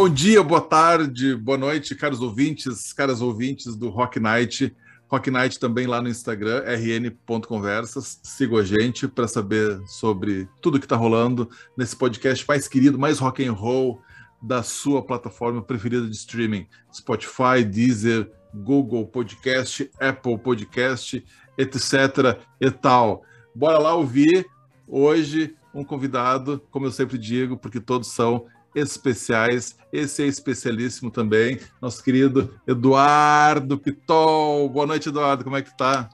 Bom dia, boa tarde, boa noite, caros ouvintes, caras ouvintes do Rock Night. Rock Night também lá no Instagram, rn.conversas. Siga a gente para saber sobre tudo que está rolando nesse podcast mais querido, mais rock and roll da sua plataforma preferida de streaming. Spotify, Deezer, Google Podcast, Apple Podcast, etc. e tal. Bora lá ouvir hoje um convidado, como eu sempre digo, porque todos são especiais. Esse é especialíssimo também, nosso querido Eduardo Pitol. Boa noite, Eduardo. Como é que tá?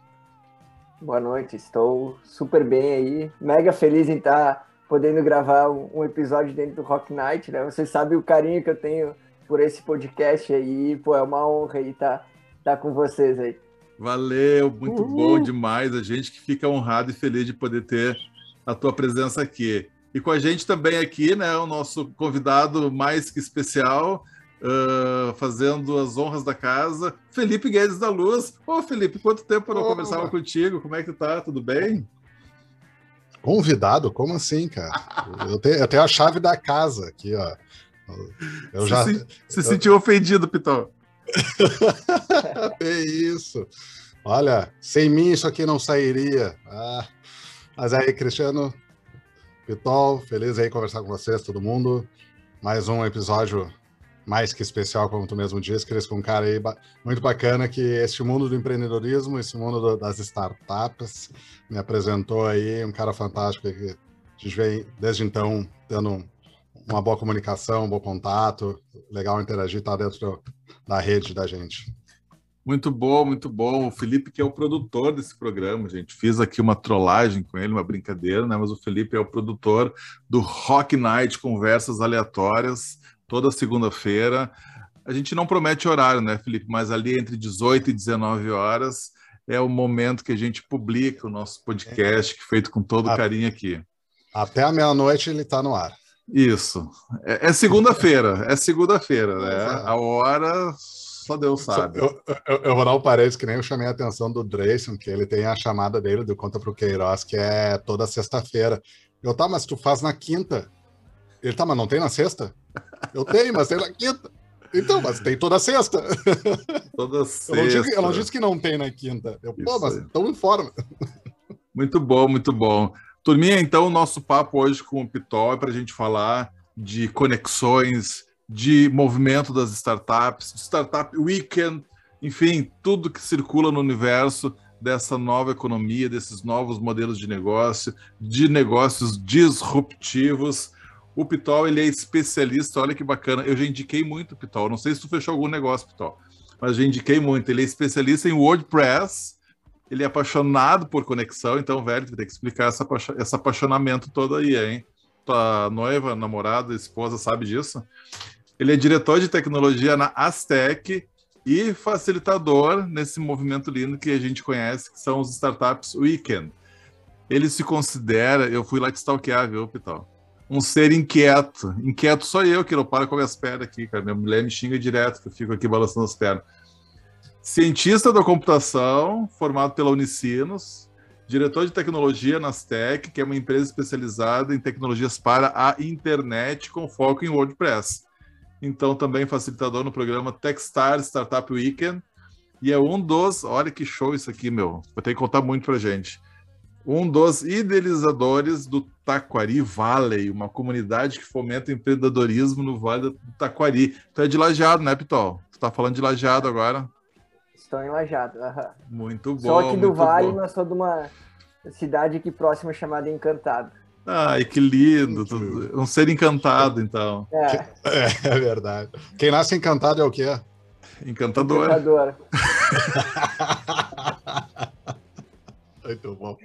Boa noite, estou super bem aí. Mega feliz em estar tá podendo gravar um episódio dentro do Rock Night, né? Você sabe o carinho que eu tenho por esse podcast aí. Pô, é uma honra aí estar tá, tá com vocês aí. Valeu, muito Uhul. bom demais. A gente que fica honrado e feliz de poder ter a tua presença aqui. E com a gente também aqui, né, o nosso convidado mais que especial, uh, fazendo as honras da casa, Felipe Guedes da Luz. Ô, Felipe, quanto tempo eu não conversava contigo? Como é que tá? Tudo bem? Convidado? Como assim, cara? eu, tenho, eu tenho a chave da casa aqui, ó. Eu se, já. Se, se eu... sentiu ofendido, Pitão? é isso. Olha, sem mim isso aqui não sairia. Ah, mas aí, Cristiano, Pitol, feliz aí conversar com vocês, todo mundo. Mais um episódio mais que especial, como tu mesmo disse, Cris, com um cara aí muito bacana que este mundo do empreendedorismo, esse mundo do, das startups, me apresentou aí, um cara fantástico que a gente vem desde então tendo uma boa comunicação, um bom contato, legal interagir, tá dentro da rede da gente. Muito bom, muito bom. O Felipe, que é o produtor desse programa, gente. Fiz aqui uma trollagem com ele, uma brincadeira, né? Mas o Felipe é o produtor do Rock Night Conversas Aleatórias, toda segunda-feira. A gente não promete horário, né, Felipe? Mas ali entre 18 e 19 horas é o momento que a gente publica o nosso podcast, que é feito com todo a... carinho aqui. Até a meia-noite ele está no ar. Isso. É, é segunda-feira, é segunda-feira, né? A hora só Deus sabe. Eu, eu, eu, vou dar um parênteses que nem eu chamei a atenção do Drayson, que ele tem a chamada dele do Conta pro Queiroz, que é toda sexta-feira. Eu, tá, mas tu faz na quinta. Ele, tá, mas não tem na sexta? Eu tenho, mas tem na quinta. Então, mas tem toda sexta. Toda sexta. Eu não, disse, eu não disse que não tem na quinta. Eu, pô, mas então informa. Muito bom, muito bom. Turminha, então, o nosso papo hoje com o Pitol é para a gente falar de conexões, de movimento das startups, Startup Weekend, enfim, tudo que circula no universo dessa nova economia, desses novos modelos de negócio, de negócios disruptivos. O Pitol, ele é especialista, olha que bacana. Eu já indiquei muito o Pitol, não sei se tu fechou algum negócio, Pitol, mas já indiquei muito. Ele é especialista em WordPress, ele é apaixonado por conexão, então, velho, tu tem que explicar essa, esse apaixonamento todo aí, hein? Tua noiva, namorada, esposa sabe disso? Ele é diretor de tecnologia na Aztec e facilitador nesse movimento lindo que a gente conhece, que são os Startups Weekend. Ele se considera, eu fui lá te stalkear, viu, Pital? Um ser inquieto. Inquieto sou eu, que não paro com as pernas aqui, cara. Minha mulher me xinga direto, que eu fico aqui balançando as pernas. Cientista da computação, formado pela Unicinos, diretor de tecnologia na Aztec, que é uma empresa especializada em tecnologias para a internet com foco em WordPress então também facilitador no programa Techstars Startup Weekend. E é um dos, olha que show isso aqui, meu. Vou ter que contar muito pra gente. Um dos idealizadores do Taquari Valley, uma comunidade que fomenta o empreendedorismo no Vale do Taquari. Tu é de Lajeado, né, Pitol? Tu tá falando de Lajeado agora? Estou em Lajeado. Muito bom. Só aqui do Vale, bom. mas sou de uma cidade aqui próxima chamada Encantado. Ai, que lindo. Um ser encantado, então. É. é, é verdade. Quem nasce encantado é o quê? Encantador. Encantador. Muito bom.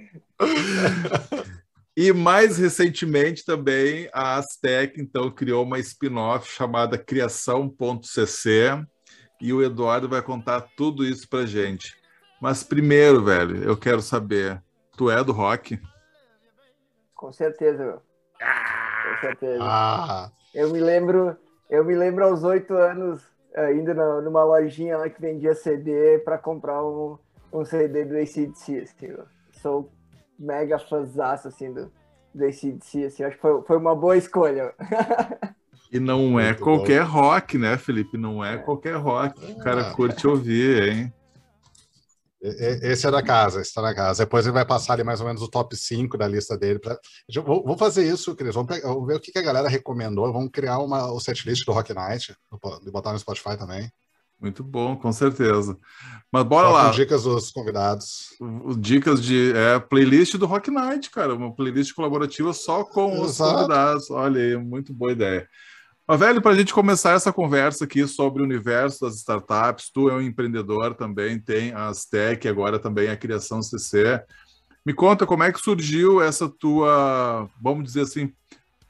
E mais recentemente também a Aztec então criou uma spin-off chamada Criação.cc e o Eduardo vai contar tudo isso pra gente. Mas primeiro, velho, eu quero saber, tu é do rock? Com certeza, meu. Com certeza. Ah. Eu me lembro, eu me lembro aos oito anos, indo numa lojinha lá que vendia CD para comprar um, um CD do ACDC, assim, Sou mega fãzaço, assim, do, do ACDC, assim. Acho que foi, foi uma boa escolha. E não é Muito qualquer bom. rock, né, Felipe? Não é, é. qualquer rock que o cara ah. curte ouvir, hein? Esse é da casa, esse tá na casa. Depois ele vai passar ali mais ou menos o top 5 da lista dele. Pra... Vou, fazer isso, Cris. Vamos, pegar, vamos ver o que a galera recomendou. Vamos criar uma, o setlist do Rock Night e botar no Spotify também. Muito bom, com certeza. Mas bora Só lá. dicas dos convidados. Dicas de é, playlist do Rock Night, cara. Uma playlist colaborativa só com Exato. os convidados. Olha aí, muito boa ideia. Mas, velho, para a gente começar essa conversa aqui sobre o universo das startups, tu é um empreendedor também, tem a Aztec, agora também a criação CC. Me conta como é que surgiu essa tua, vamos dizer assim,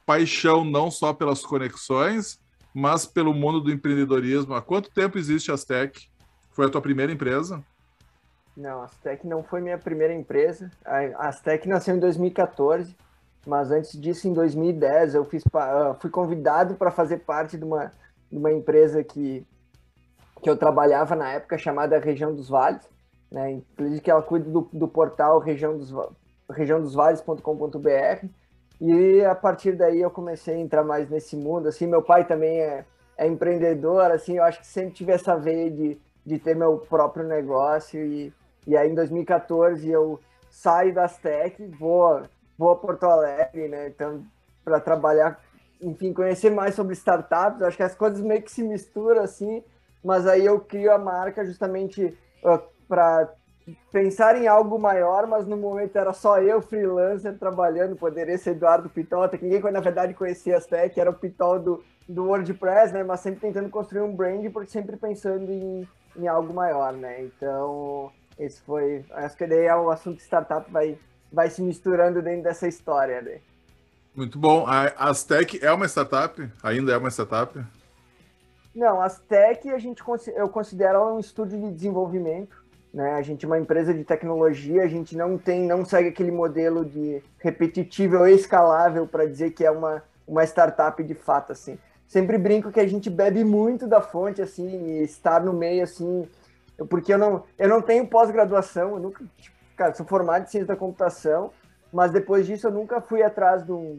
paixão não só pelas conexões, mas pelo mundo do empreendedorismo. Há quanto tempo existe a Aztec? Foi a tua primeira empresa? Não, a Aztec não foi minha primeira empresa. A Aztec nasceu em 2014 mas antes disso, em 2010, eu fiz, fui convidado para fazer parte de uma, de uma empresa que, que eu trabalhava na época, chamada Região dos Vales, né? inclusive que ela cuida do, do portal região dos, regiãodosvales.com.br, e a partir daí eu comecei a entrar mais nesse mundo, assim, meu pai também é, é empreendedor, assim, eu acho que sempre tive essa veia de, de ter meu próprio negócio, e, e aí em 2014 eu saio da Aztec, vou vou a Porto Alegre, né? Então, para trabalhar, enfim, conhecer mais sobre startups. Acho que as coisas meio que se misturam assim, mas aí eu crio a marca justamente uh, para pensar em algo maior, mas no momento era só eu, freelancer, trabalhando. Poderia ser Eduardo Pitol, até que ninguém, na verdade, conhecia as tech, era o Pitol do, do WordPress, né? Mas sempre tentando construir um brand, porque sempre pensando em, em algo maior, né? Então, esse foi. Acho que daí é o assunto startup vai vai se misturando dentro dessa história. Né? Muito bom. A Aztec é uma startup? Ainda é uma startup? Não, a Aztec a gente, eu considero um estúdio de desenvolvimento. Né? A gente é uma empresa de tecnologia, a gente não tem, não segue aquele modelo de repetível e escalável para dizer que é uma, uma startup de fato. assim. Sempre brinco que a gente bebe muito da fonte assim e estar no meio assim, porque eu não, eu não tenho pós-graduação, eu nunca tipo, cara, sou formado em ciência da computação, mas depois disso eu nunca fui atrás de um,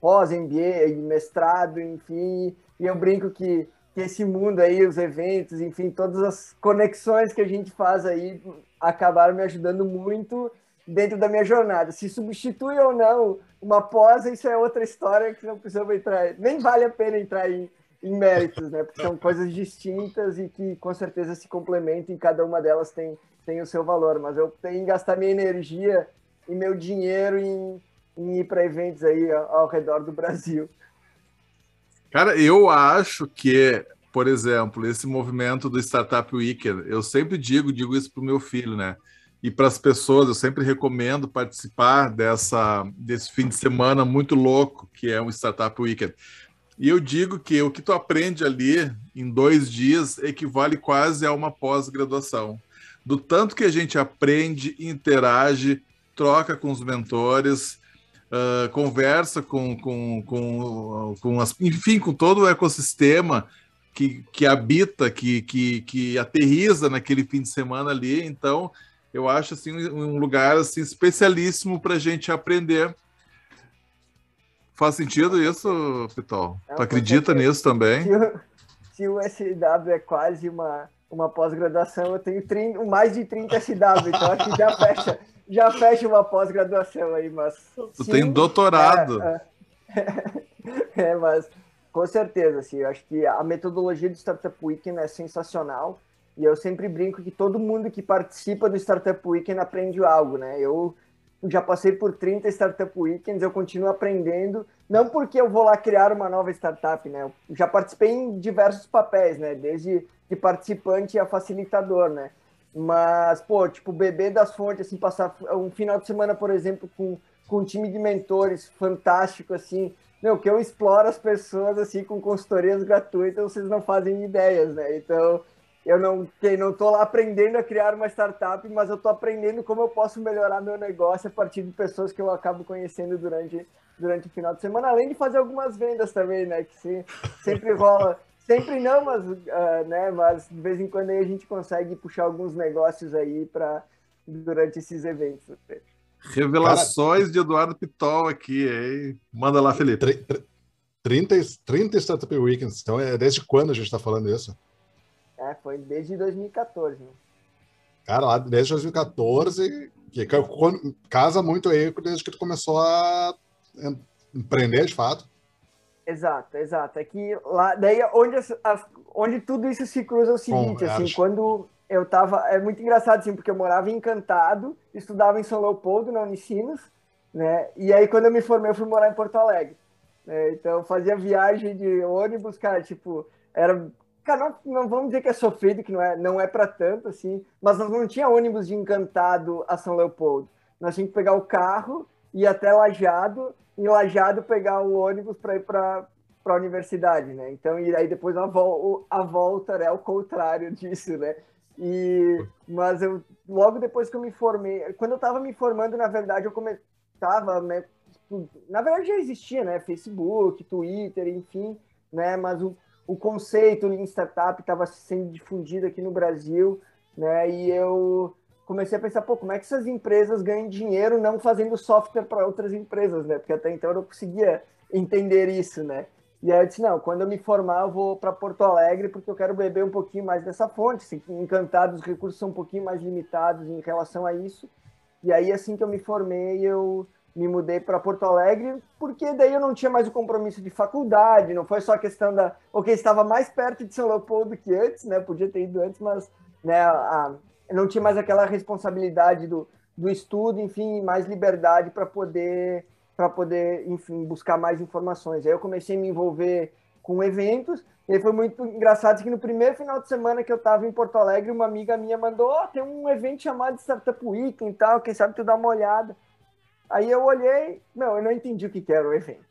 pós-MBA, mestrado, enfim, e eu brinco que, que esse mundo aí, os eventos, enfim, todas as conexões que a gente faz aí acabaram me ajudando muito dentro da minha jornada. Se substitui ou não uma pós, isso é outra história que não precisamos entrar, nem vale a pena entrar em, em méritos, né? Porque são coisas distintas e que com certeza se complementam e cada uma delas tem tem o seu valor, mas eu tenho que gastar minha energia e meu dinheiro em, em ir para eventos aí ao, ao redor do Brasil. Cara, eu acho que, por exemplo, esse movimento do Startup Weekend, eu sempre digo, digo isso para o meu filho, né? E para as pessoas, eu sempre recomendo participar dessa, desse fim de semana muito louco que é o Startup Weekend. E eu digo que o que tu aprende ali em dois dias equivale quase a uma pós-graduação do tanto que a gente aprende, interage, troca com os mentores, uh, conversa com, com, com, com as, enfim, com todo o ecossistema que, que habita, que, que, que aterriza naquele fim de semana ali. Então, eu acho assim um lugar assim especialíssimo para a gente aprender. Faz sentido isso, Pitol? tu acredita nisso também? Se o, se o SW é quase uma uma pós-graduação, eu tenho 30, mais de 30 SW, então aqui já fecha, já fecha uma pós-graduação aí, mas. Tu sim, tem doutorado. É, é, é, mas com certeza, assim, eu acho que a metodologia do Startup Weekend é sensacional. E eu sempre brinco que todo mundo que participa do Startup Weekend aprende algo, né? Eu já passei por 30 Startup Weekends, eu continuo aprendendo, não porque eu vou lá criar uma nova startup, né? Eu já participei em diversos papéis, né? Desde de participante a facilitador, né? Mas, pô, tipo, beber das fontes, assim, passar um final de semana, por exemplo, com, com um time de mentores fantástico, assim, meu, que eu exploro as pessoas, assim, com consultorias gratuitas, vocês não fazem ideias, né? Então, eu não, não tô lá aprendendo a criar uma startup, mas eu tô aprendendo como eu posso melhorar meu negócio a partir de pessoas que eu acabo conhecendo durante, durante o final de semana, além de fazer algumas vendas também, né? Que se, sempre rola Sempre não, mas, uh, né, mas de vez em quando aí a gente consegue puxar alguns negócios aí para durante esses eventos. Revelações Cara, de Eduardo Pitol aqui, hein? Manda lá, Felipe. 30, 30 Startup Weekends. Então, é desde quando a gente está falando isso? É, foi desde 2014. Né? Cara, lá desde 2014, que casa muito aí desde que tu começou a empreender de fato. Exato, exato. É que lá, daí onde, as, as, onde tudo isso se cruza é o seguinte, assim, quando eu tava, é muito engraçado assim, porque eu morava em Encantado, estudava em São Leopoldo, na Unicinos, né? E aí quando eu me formei, eu fui morar em Porto Alegre. Né? Então eu fazia viagem de ônibus, cara, tipo, era Cara, não, não, vamos dizer que é sofrido, que não é, não é para tanto, assim, mas nós não tinha ônibus de Encantado a São Leopoldo. Nós tínhamos que pegar o carro, ir até Lajado, em Lajado pegar o ônibus para ir para a universidade, né? Então, e aí depois a, a volta é né? o contrário disso, né? E, mas eu, logo depois que eu me formei, quando eu estava me formando, na verdade, eu começava, né, na verdade já existia, né? Facebook, Twitter, enfim, né? Mas o o conceito em startup estava sendo difundido aqui no Brasil, né? E eu comecei a pensar, pô, como é que essas empresas ganham dinheiro não fazendo software para outras empresas, né? Porque até então eu não conseguia entender isso, né? E aí eu disse, não, quando eu me formar eu vou para Porto Alegre porque eu quero beber um pouquinho mais dessa fonte, encantado, os recursos são um pouquinho mais limitados em relação a isso. E aí assim que eu me formei, eu me mudei para Porto Alegre, porque daí eu não tinha mais o compromisso de faculdade, não foi só a questão da. Ok, estava mais perto de São Leopoldo que antes, né? Podia ter ido antes, mas né, a, não tinha mais aquela responsabilidade do, do estudo, enfim, mais liberdade para poder, para poder, enfim, buscar mais informações. Aí eu comecei a me envolver com eventos, e foi muito engraçado que no primeiro final de semana que eu estava em Porto Alegre, uma amiga minha mandou: oh, tem um evento chamado Startup Week e tal, quem sabe tu dá uma olhada. Aí eu olhei, não, eu não entendi o que era o evento.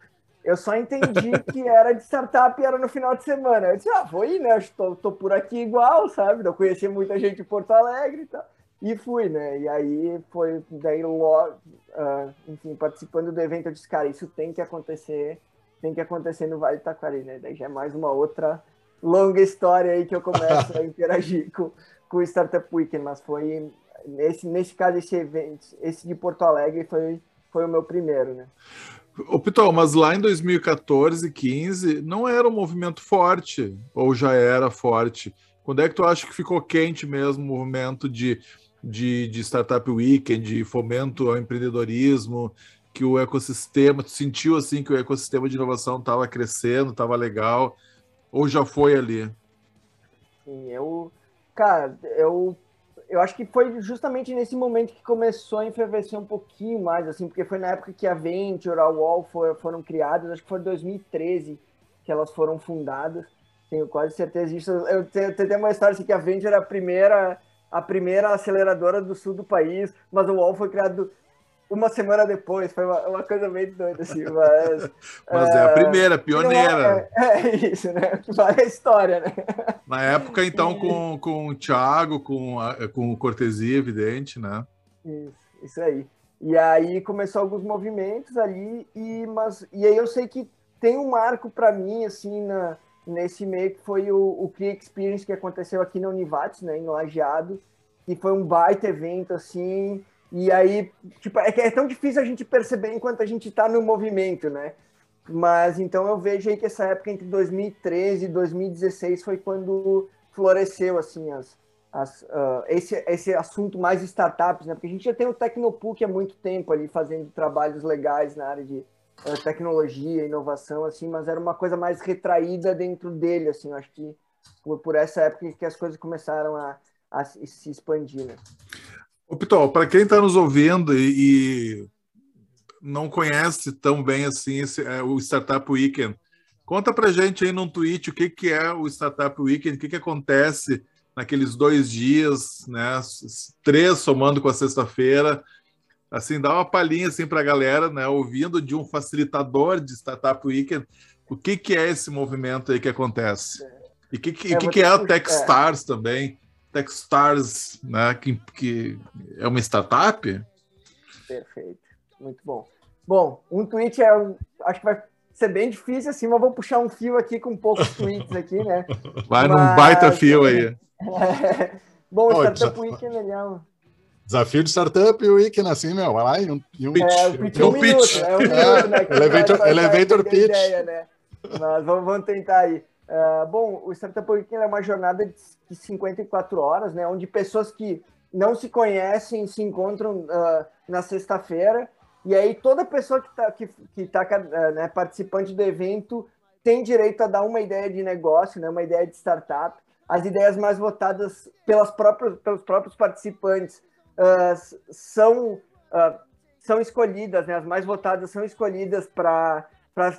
Eu só entendi que era de startup e era no final de semana. Eu disse, ah, vou ir, né? Estou tô, tô por aqui igual, sabe? Não conheci muita gente em Porto Alegre e tal. E fui, né? E aí foi, daí logo, uh, enfim, participando do evento, eu disse, cara, isso tem que acontecer, tem que acontecer no Vale do Taquari, né? Daí já é mais uma outra longa história aí que eu começo a interagir com, com o Startup Weekend, mas foi, nesse, nesse caso, esse evento, esse de Porto Alegre foi foi o meu primeiro, né? O Pitol, mas lá em 2014, 15, não era um movimento forte, ou já era forte? Quando é que tu acha que ficou quente mesmo o movimento de, de, de Startup Weekend, de fomento ao empreendedorismo, que o ecossistema, tu sentiu assim que o ecossistema de inovação estava crescendo, estava legal, ou já foi ali? Sim, eu, cara, eu eu acho que foi justamente nesse momento que começou a enfervecer um pouquinho mais, assim, porque foi na época que a Venture, a Wall for, foram criadas, acho que foi em 2013 que elas foram fundadas. Tenho quase certeza disso. Eu tenho uma história assim que a Venture era a primeira, a primeira aceleradora do sul do país, mas o Wall foi criado uma semana depois, foi uma, uma coisa meio doida, assim, mas... mas é, é a primeira, pioneira. É, é, isso, né? Vale a história, né? Na época, então, com, com o Thiago, com, a, com o Cortesia, evidente, né? Isso, isso aí. E aí começou alguns movimentos ali, e, mas, e aí eu sei que tem um marco para mim, assim, na, nesse meio, que foi o, o Cria Experience que aconteceu aqui na Univates, né, em Lajeado, que foi um baita evento, assim, e aí, tipo, é que é tão difícil a gente perceber enquanto a gente está no movimento, né? Mas então eu vejo aí que essa época entre 2013 e 2016 foi quando floresceu assim as, as uh, esse esse assunto mais startups, né? Porque a gente já tem o Tecnopuc há muito tempo ali fazendo trabalhos legais na área de uh, tecnologia, inovação, assim, mas era uma coisa mais retraída dentro dele, assim. Eu acho que por, por essa época que as coisas começaram a, a se expandir, né? Ô, Pitol, para quem está nos ouvindo e, e, não conhece tão bem assim esse, é, o Startup Weekend, conta para gente aí num tweet o que, que é o Startup Weekend, o que, que acontece naqueles dois dias, né? Três somando com a sexta-feira. Assim, dá uma palhinha assim para a galera, né? Ouvindo de um facilitador de Startup Weekend, o que, que é esse movimento aí que acontece? E o que, que, é, que, que é a Techstars é. também? Techstars, né, que, que é uma startup. Perfeito, muito bom. Bom, um tweet é, acho que vai ser bem difícil assim, mas vou puxar um fio aqui com poucos tweets aqui, né? Vai mas, num baita fio aí. É... Bom, oh, Startup Week é melhor. Desafio de Startup Weekend, assim, meu, vai lá e um, e um pitch. É, o pitch, um, um pitch. Minuto, é um minuto, né, elevator, elevator pitch. Ideia, né? Mas vamos, vamos tentar aí. Uh, bom, o Startup Weekend é uma jornada de 54 horas, né? Onde pessoas que não se conhecem se encontram uh, na sexta-feira. E aí toda pessoa que está que, que tá, uh, né, participante do evento tem direito a dar uma ideia de negócio, né, uma ideia de startup. As ideias mais votadas pelas próprias, pelos próprios participantes são, são escolhidas, né, as mais votadas são escolhidas para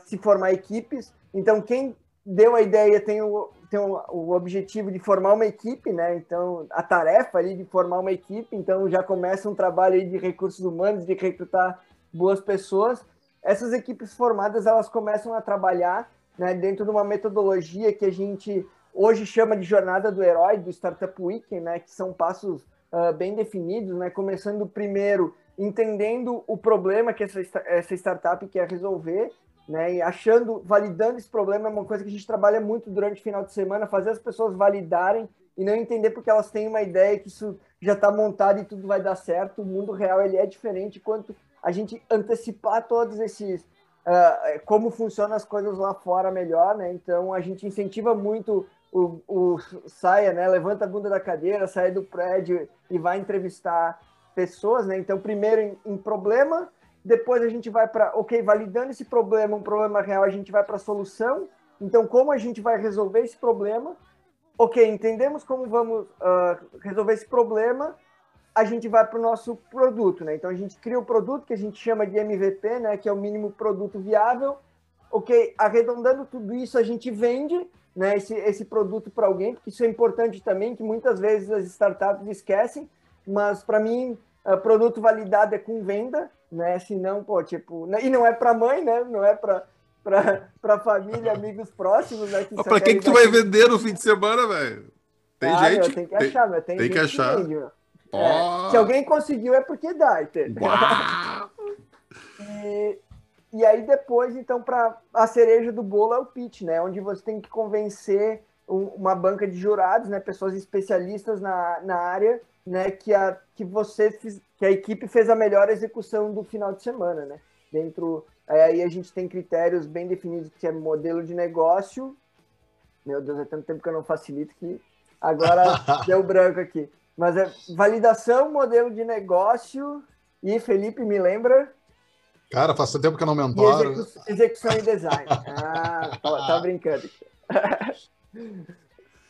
se formar equipes. Então, quem deu a ideia tem o, tem o, o, objetivo de formar uma equipe, né? Então, a tarefa ali de formar uma equipe, então já começa um trabalho de recursos humanos, de recrutar boas pessoas. Essas equipes formadas, elas começam a trabalhar né, dentro de uma metodologia que a gente hoje chama de jornada do herói, do Startup Weekend, né, que são passos uh, bem definidos, né, começando primeiro entendendo o problema que essa, essa startup quer resolver, né, e achando, validando esse problema é uma coisa que a gente trabalha muito durante o final de semana, fazer as pessoas validarem e não entender porque elas têm uma ideia que isso já está montado e tudo vai dar certo. O mundo real ele é diferente quanto a gente antecipar todos esses uh, como funcionam as coisas lá fora melhor, né? Então a gente incentiva muito o, o saia, né? Levanta a bunda da cadeira, sai do prédio e vai entrevistar pessoas, né? Então primeiro em, em problema, depois a gente vai para, ok, validando esse problema, um problema real, a gente vai para a solução. Então como a gente vai resolver esse problema? Ok, entendemos como vamos uh, resolver esse problema a gente vai para o nosso produto, né? Então a gente cria o produto que a gente chama de MVP, né? Que é o mínimo produto viável. Ok, arredondando tudo isso, a gente vende né, esse, esse produto para alguém, porque isso é importante também, que muitas vezes as startups esquecem, mas para mim, produto validado é com venda, né? Se não, pô, tipo, né, e não é para mãe, né? Não é para para família, amigos próximos, né? Que para quem que tu vai vender no fim de semana, velho? Tem ah, gente. tem que achar, meu, tem, tem que achar. Que vende, é, se alguém conseguiu é porque dá, entendeu? e, e aí depois, então, para a cereja do bolo é o pitch, né? Onde você tem que convencer um, uma banca de jurados, né? Pessoas especialistas na, na área, né? Que a, que você fiz, que a equipe fez a melhor execução do final de semana, né? Dentro aí a gente tem critérios bem definidos que é modelo de negócio. Meu Deus, é tanto tempo que eu não facilito que agora deu branco aqui. Mas é validação, modelo de negócio e Felipe me lembra. Cara, faz tempo que eu não mentoro. Execu execução e design. Ah, tá, tá brincando.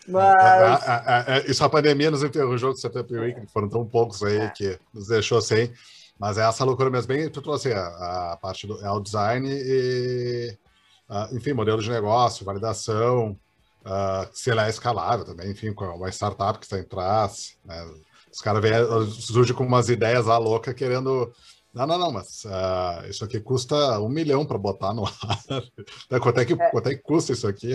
Mas. A, a, a, isso a pandemia nos enferrujou com o Setup Week, foram tão poucos aí é. que nos deixou sem. Mas é essa loucura mesmo. Bem, tu trouxe a, parte do é o design e, enfim, modelo de negócio, validação, uh, se ela é escalável também, enfim, com uma startup que está em trás, né? Os caras surgem com umas ideias lá loucas querendo. Não, não, não, mas uh, isso aqui custa um milhão para botar no ar. quanto, é que, é. quanto é que custa isso aqui?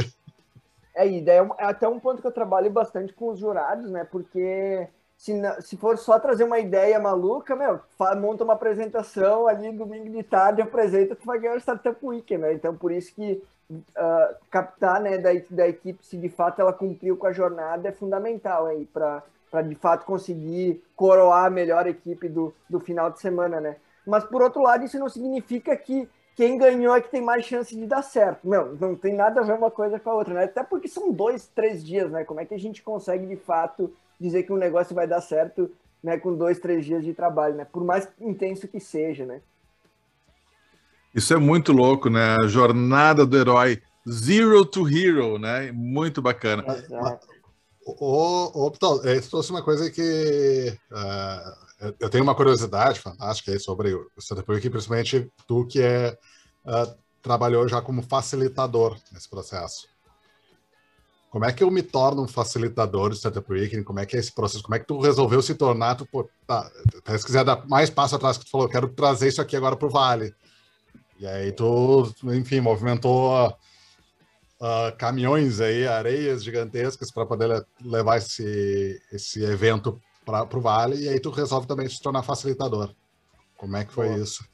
É, e daí é, é até um ponto que eu trabalho bastante com os jurados, né? Porque se, se for só trazer uma ideia maluca, meu, monta uma apresentação ali domingo de tarde, apresenta, tu vai ganhar o Startup Week, né? Então, por isso que uh, captar né, da, da equipe se de fato ela cumpriu com a jornada é fundamental aí para de fato conseguir coroar a melhor equipe do, do final de semana, né? Mas por outro lado, isso não significa que quem ganhou é que tem mais chance de dar certo. Meu, não tem nada a ver uma coisa com a outra, né? Até porque são dois, três dias, né? Como é que a gente consegue de fato dizer que um negócio vai dar certo né, com dois, três dias de trabalho, né? Por mais intenso que seja, né? Isso é muito louco, né? A jornada do herói, Zero to Hero, né? Muito bacana. Ô, ô, Pital, isso trouxe uma coisa que uh, eu tenho uma curiosidade fantástica aí sobre o Startup Week, principalmente tu que é, uh, trabalhou já como facilitador nesse processo. Como é que eu me torno um facilitador do Startup Week? Como é que é esse processo? Como é que tu resolveu se tornar? Tu, pô, tá, se quiser dar mais passo atrás que tu falou, quero trazer isso aqui agora para o Vale. E aí tu, enfim, movimentou uh, caminhões aí, areias gigantescas para poder levar esse, esse evento para o Vale, e aí tu resolve também se tornar facilitador. Como é que foi Boa. isso?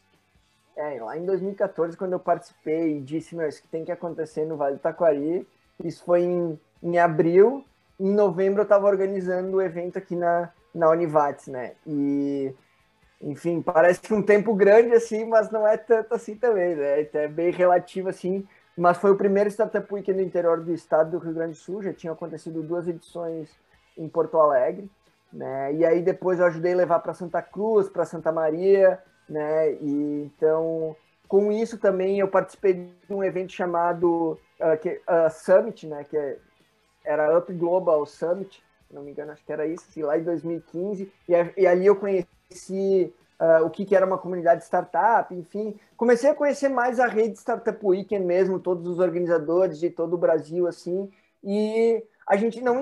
É, lá em 2014, quando eu participei e disse, meu, isso que tem que acontecer no Vale do Taquari, isso foi em, em abril, em novembro eu estava organizando o evento aqui na, na Univates, né? E enfim, parece um tempo grande assim, mas não é tanto assim também, né? É bem relativo assim, mas foi o primeiro Startup Week no interior do estado do Rio Grande do Sul, já tinha acontecido duas edições em Porto Alegre, né? E aí depois eu ajudei a levar para Santa Cruz, para Santa Maria, né? E então com isso também eu participei de um evento chamado uh, que, uh, Summit, né? Que é, era Up Global Summit, se não me engano, acho que era isso, assim, lá em 2015. E, e ali eu conheci uh, o que, que era uma comunidade startup, enfim. Comecei a conhecer mais a rede Startup Weekend mesmo, todos os organizadores de todo o Brasil, assim. E a gente não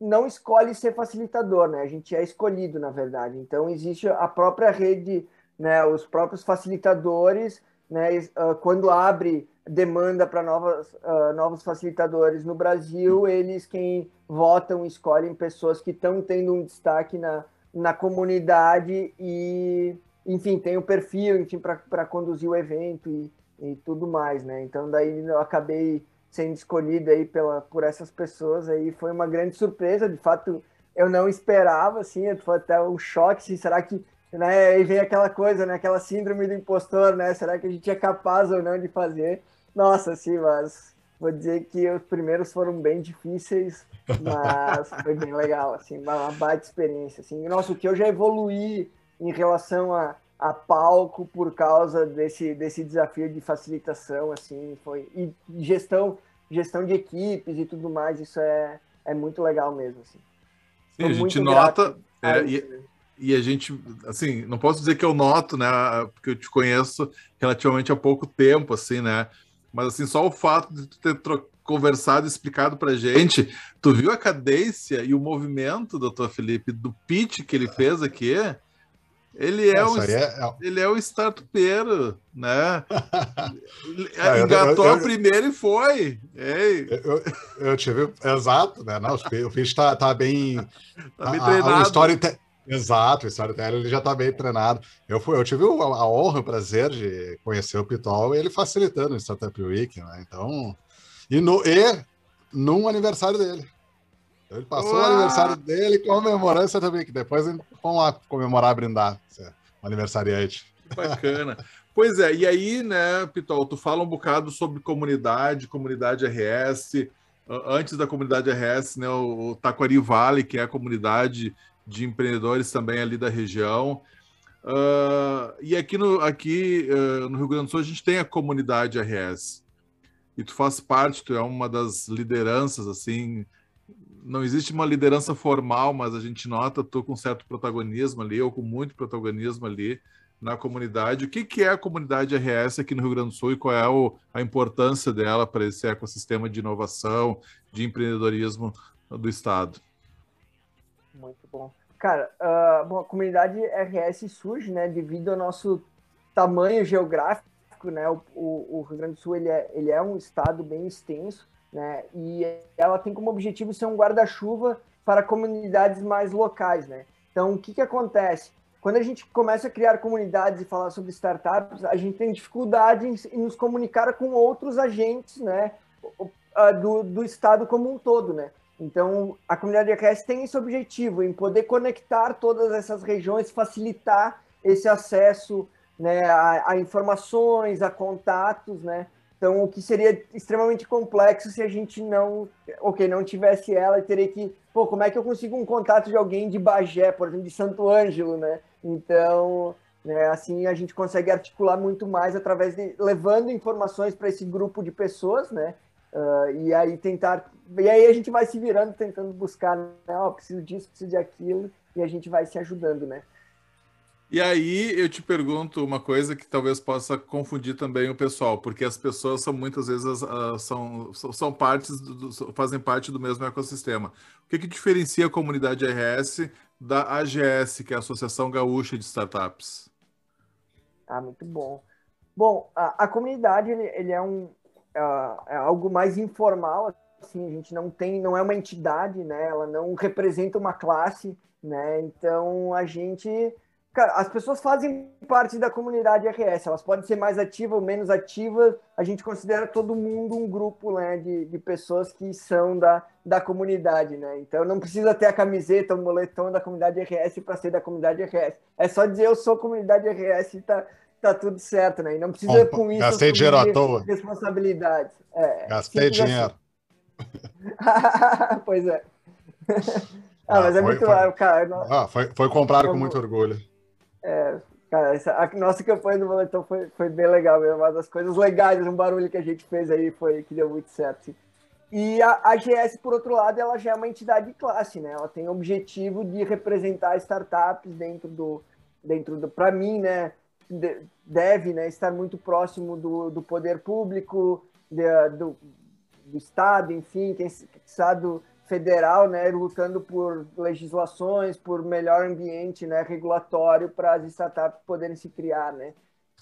não escolhe ser facilitador, né? A gente é escolhido, na verdade. Então, existe a própria rede, né? Os próprios facilitadores, né? Uh, quando abre demanda para novos, uh, novos facilitadores no Brasil, eles quem votam escolhem pessoas que estão tendo um destaque na, na comunidade e, enfim, tem o um perfil, para conduzir o evento e, e tudo mais, né? Então, daí eu acabei sendo escolhido aí pela, por essas pessoas aí foi uma grande surpresa. De fato, eu não esperava, assim, foi até um choque. Assim, será que, né? E vem aquela coisa, né? Aquela síndrome do impostor, né? Será que a gente é capaz ou não de fazer? Nossa, assim, mas vou dizer que os primeiros foram bem difíceis, mas foi bem legal, assim, uma, baita experiência, assim. Nossa, o que eu já evoluí em relação a, a palco por causa desse, desse desafio de facilitação, assim, foi e gestão gestão de equipes e tudo mais, isso é, é muito legal mesmo, assim. Sim, a gente nota é, e, e, a gente, assim, não posso dizer que eu noto, né, porque eu te conheço relativamente há pouco tempo, assim, né, mas assim, só o fato de tu ter conversado explicado pra gente, tu viu a cadência e o movimento, doutor Felipe, do pitch que ele fez aqui? Ele é, um, é, é... ele é um startupeiro, né? É, Engatou eu, eu, a primeira e foi. Ei. Eu, eu tive, exato, né? Não, o Fish tá, tá bem. tá bem treinado. A, a story Exato, o ele já está bem treinado. Eu, fui, eu tive a, a honra, o prazer de conhecer o Pitol e ele facilitando o Startup Week, né? Então, e, no, e num aniversário dele. Ele passou Uau. o aniversário dele comemorando o Startup Week. Depois vamos lá comemorar, brindar. O aniversariante. Bacana. Pois é, e aí, né, Pitol, tu fala um bocado sobre comunidade, comunidade RS. Antes da comunidade RS, né, o Taquari Vale, que é a comunidade de empreendedores também ali da região. Uh, e aqui, no, aqui uh, no Rio Grande do Sul a gente tem a comunidade RS. E tu faz parte, tu é uma das lideranças, assim. Não existe uma liderança formal, mas a gente nota tu com certo protagonismo ali, ou com muito protagonismo ali na comunidade. O que, que é a comunidade RS aqui no Rio Grande do Sul e qual é o, a importância dela para esse ecossistema de inovação, de empreendedorismo do Estado? Muito bom. Cara, uh, bom, a comunidade RS surge, né, devido ao nosso tamanho geográfico, né, o, o, o, Rio Grande do Sul ele é, ele é um estado bem extenso, né, e ela tem como objetivo ser um guarda-chuva para comunidades mais locais, né. Então, o que que acontece? Quando a gente começa a criar comunidades e falar sobre startups, a gente tem dificuldade em, nos comunicar com outros agentes, né, do, do estado como um todo, né. Então, a comunidade EQS tem esse objetivo, em poder conectar todas essas regiões, facilitar esse acesso né, a, a, informações, a contatos, né? Então, o que seria extremamente complexo se a gente não, ok, não tivesse ela e teria que, pô, como é que eu consigo um contato de alguém de Bagé, por exemplo, de Santo Ângelo, né? Então, né, assim a gente consegue articular muito mais através de levando informações para esse grupo de pessoas, né? Uh, e aí tentar. E aí a gente vai se virando, tentando buscar, né? Oh, preciso disso, preciso de aquilo, e a gente vai se ajudando, né? E aí eu te pergunto uma coisa que talvez possa confundir também o pessoal, porque as pessoas são muitas vezes uh, são, são partes do, fazem parte do mesmo ecossistema. O que, que diferencia a comunidade RS da AGS, que é a Associação Gaúcha de Startups? Ah, muito bom. Bom, a, a comunidade ele, ele é um, é, é algo mais informal, assim, a gente não tem, não é uma entidade, né? Ela não representa uma classe, né? Então a gente, cara, as pessoas fazem parte da comunidade RS, elas podem ser mais ativas ou menos ativas. A gente considera todo mundo um grupo, né, de, de pessoas que são da, da comunidade, né? Então não precisa ter a camiseta, o moletom da comunidade RS para ser da comunidade RS. É só dizer eu sou comunidade RS e tá tá tudo certo, né? E não precisa Bom, com isso. Gastei dinheiro à toa. Responsabilidades. É, gastei dinheiro. Assim. pois é. Ah, mas é foi, muito. Foi, cara, ah, foi, foi comprado com muito orgulho. É, cara, essa, a nossa campanha do Moletom foi, foi bem legal mesmo. Uma das coisas legais, um barulho que a gente fez aí foi que deu muito certo. E a, a GS, por outro lado, ela já é uma entidade de classe, né? Ela tem o objetivo de representar startups dentro do. Dentro do para mim, né? deve né, estar muito próximo do, do poder público, de, do, do Estado, enfim, tem Estado federal, né, lutando por legislações, por melhor ambiente, né, regulatório para as startups poderem se criar, né.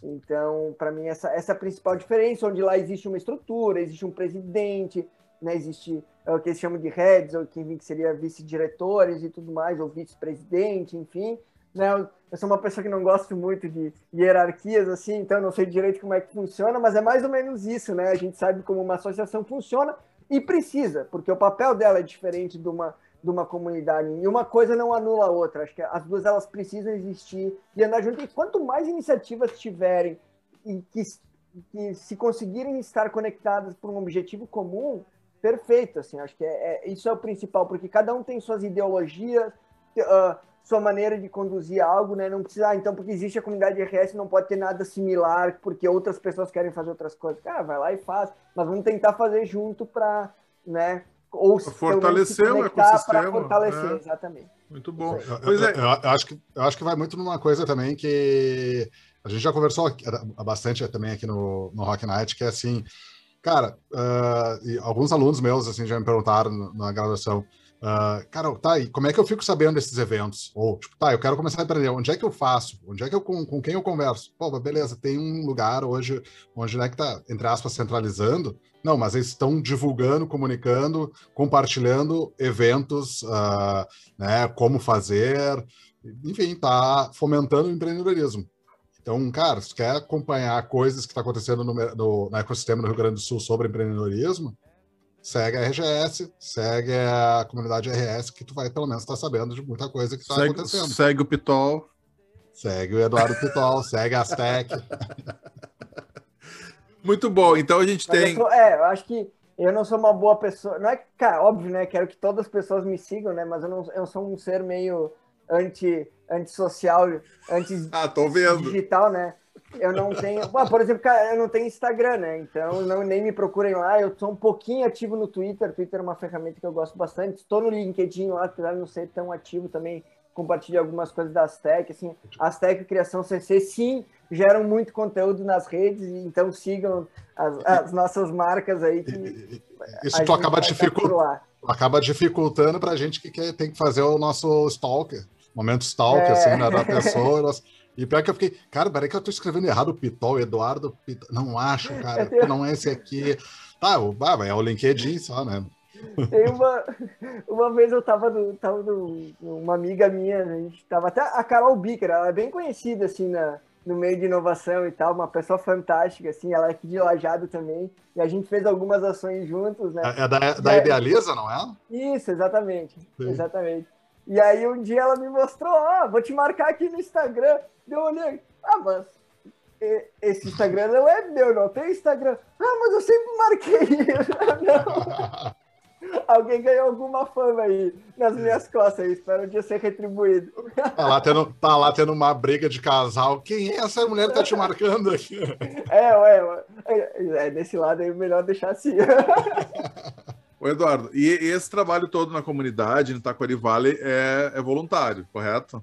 Então, para mim essa essa é a principal diferença, onde lá existe uma estrutura, existe um presidente, né, existe é o que eles chamam de heads, ou que seria vice-diretores e tudo mais, ou vice-presidente, enfim, né, eu sou uma pessoa que não gosto muito de hierarquias, assim, então não sei direito como é que funciona, mas é mais ou menos isso, né? A gente sabe como uma associação funciona, e precisa, porque o papel dela é diferente de uma, de uma comunidade. E uma coisa não anula a outra. Acho que as duas elas precisam existir e andar junto. E quanto mais iniciativas tiverem e que, que se conseguirem estar conectadas por um objetivo comum, perfeito. Assim, acho que é, é isso é o principal, porque cada um tem suas ideologias, uh, sua maneira de conduzir algo, né? Não precisa, ah, então, porque existe a comunidade RS, não pode ter nada similar, porque outras pessoas querem fazer outras coisas. Cara, vai lá e faz, mas vamos tentar fazer junto para, né? Ou fortalecer o ecossistema. fortalecer, é. exatamente. Muito bom. Pois é. Eu, eu, acho que, eu acho que vai muito numa coisa também que a gente já conversou bastante também aqui no, no Rock Night, que é assim, cara, uh, alguns alunos meus assim já me perguntaram na graduação, Uh, cara, tá, e como é que eu fico sabendo desses eventos? Ou, tipo, tá, eu quero começar a aprender, onde é que eu faço? Onde é que eu, com, com quem eu converso? Pô, beleza, tem um lugar hoje onde é que tá, entre aspas, centralizando. Não, mas eles estão divulgando, comunicando, compartilhando eventos, uh, né, como fazer, enfim, tá fomentando o empreendedorismo. Então, cara, se quer acompanhar coisas que está acontecendo no, no, no ecossistema do Rio Grande do Sul sobre empreendedorismo, segue a RGS, segue a comunidade RS, que tu vai pelo menos estar tá sabendo de muita coisa que está acontecendo. Segue o Pitol. Segue o Eduardo Pitol, segue a Aztec. Muito bom, então a gente Mas tem. Eu sou, é, eu acho que eu não sou uma boa pessoa. Não é, cara, óbvio, né? Quero que todas as pessoas me sigam, né? Mas eu, não, eu sou um ser meio anti, antissocial, anti ah, tô vendo. digital, né? Eu não tenho. por exemplo, eu não tenho Instagram, né? Então não, nem me procurem lá. Eu sou um pouquinho ativo no Twitter. Twitter é uma ferramenta que eu gosto bastante. Estou no LinkedIn lá, apesar de não ser tão ativo também. Compartilho algumas coisas da Aztec. Assim, Aztec Criação CC, sim, geram muito conteúdo nas redes. Então sigam as, as nossas marcas aí. Que Isso tu acaba, dificultando, acaba dificultando para a gente que quer, tem que fazer o nosso stalker. Momento stalker, é. assim, da pessoa. Nós e pior que eu fiquei, cara, peraí que eu tô escrevendo errado o Pitol, Eduardo Pitol. Não acho, cara, não é esse aqui. Tá, o, ah, é o LinkedIn só, né? Tem uma, uma vez eu tava, no, tava no, uma amiga minha, a gente tava até a Carol Bicker, ela é bem conhecida assim na, no meio de inovação e tal, uma pessoa fantástica, assim, ela é aqui de Lajado também, e a gente fez algumas ações juntos, né? É da, da é, Idealiza, não é? Isso, exatamente, Sim. exatamente. E aí um dia ela me mostrou, ó, vou te marcar aqui no Instagram. Eu olhei, ah, mas esse Instagram não é meu, não tem Instagram. Ah, mas eu sempre marquei. Alguém ganhou alguma fama aí nas minhas costas, espero um dia ser retribuído. Tá lá, tendo, tá lá tendo uma briga de casal. Quem é essa mulher que tá te marcando aqui? É, ué, é, é desse lado aí melhor deixar assim. Ô Eduardo, e esse trabalho todo na comunidade, no Taquari Valley, é, é voluntário, correto?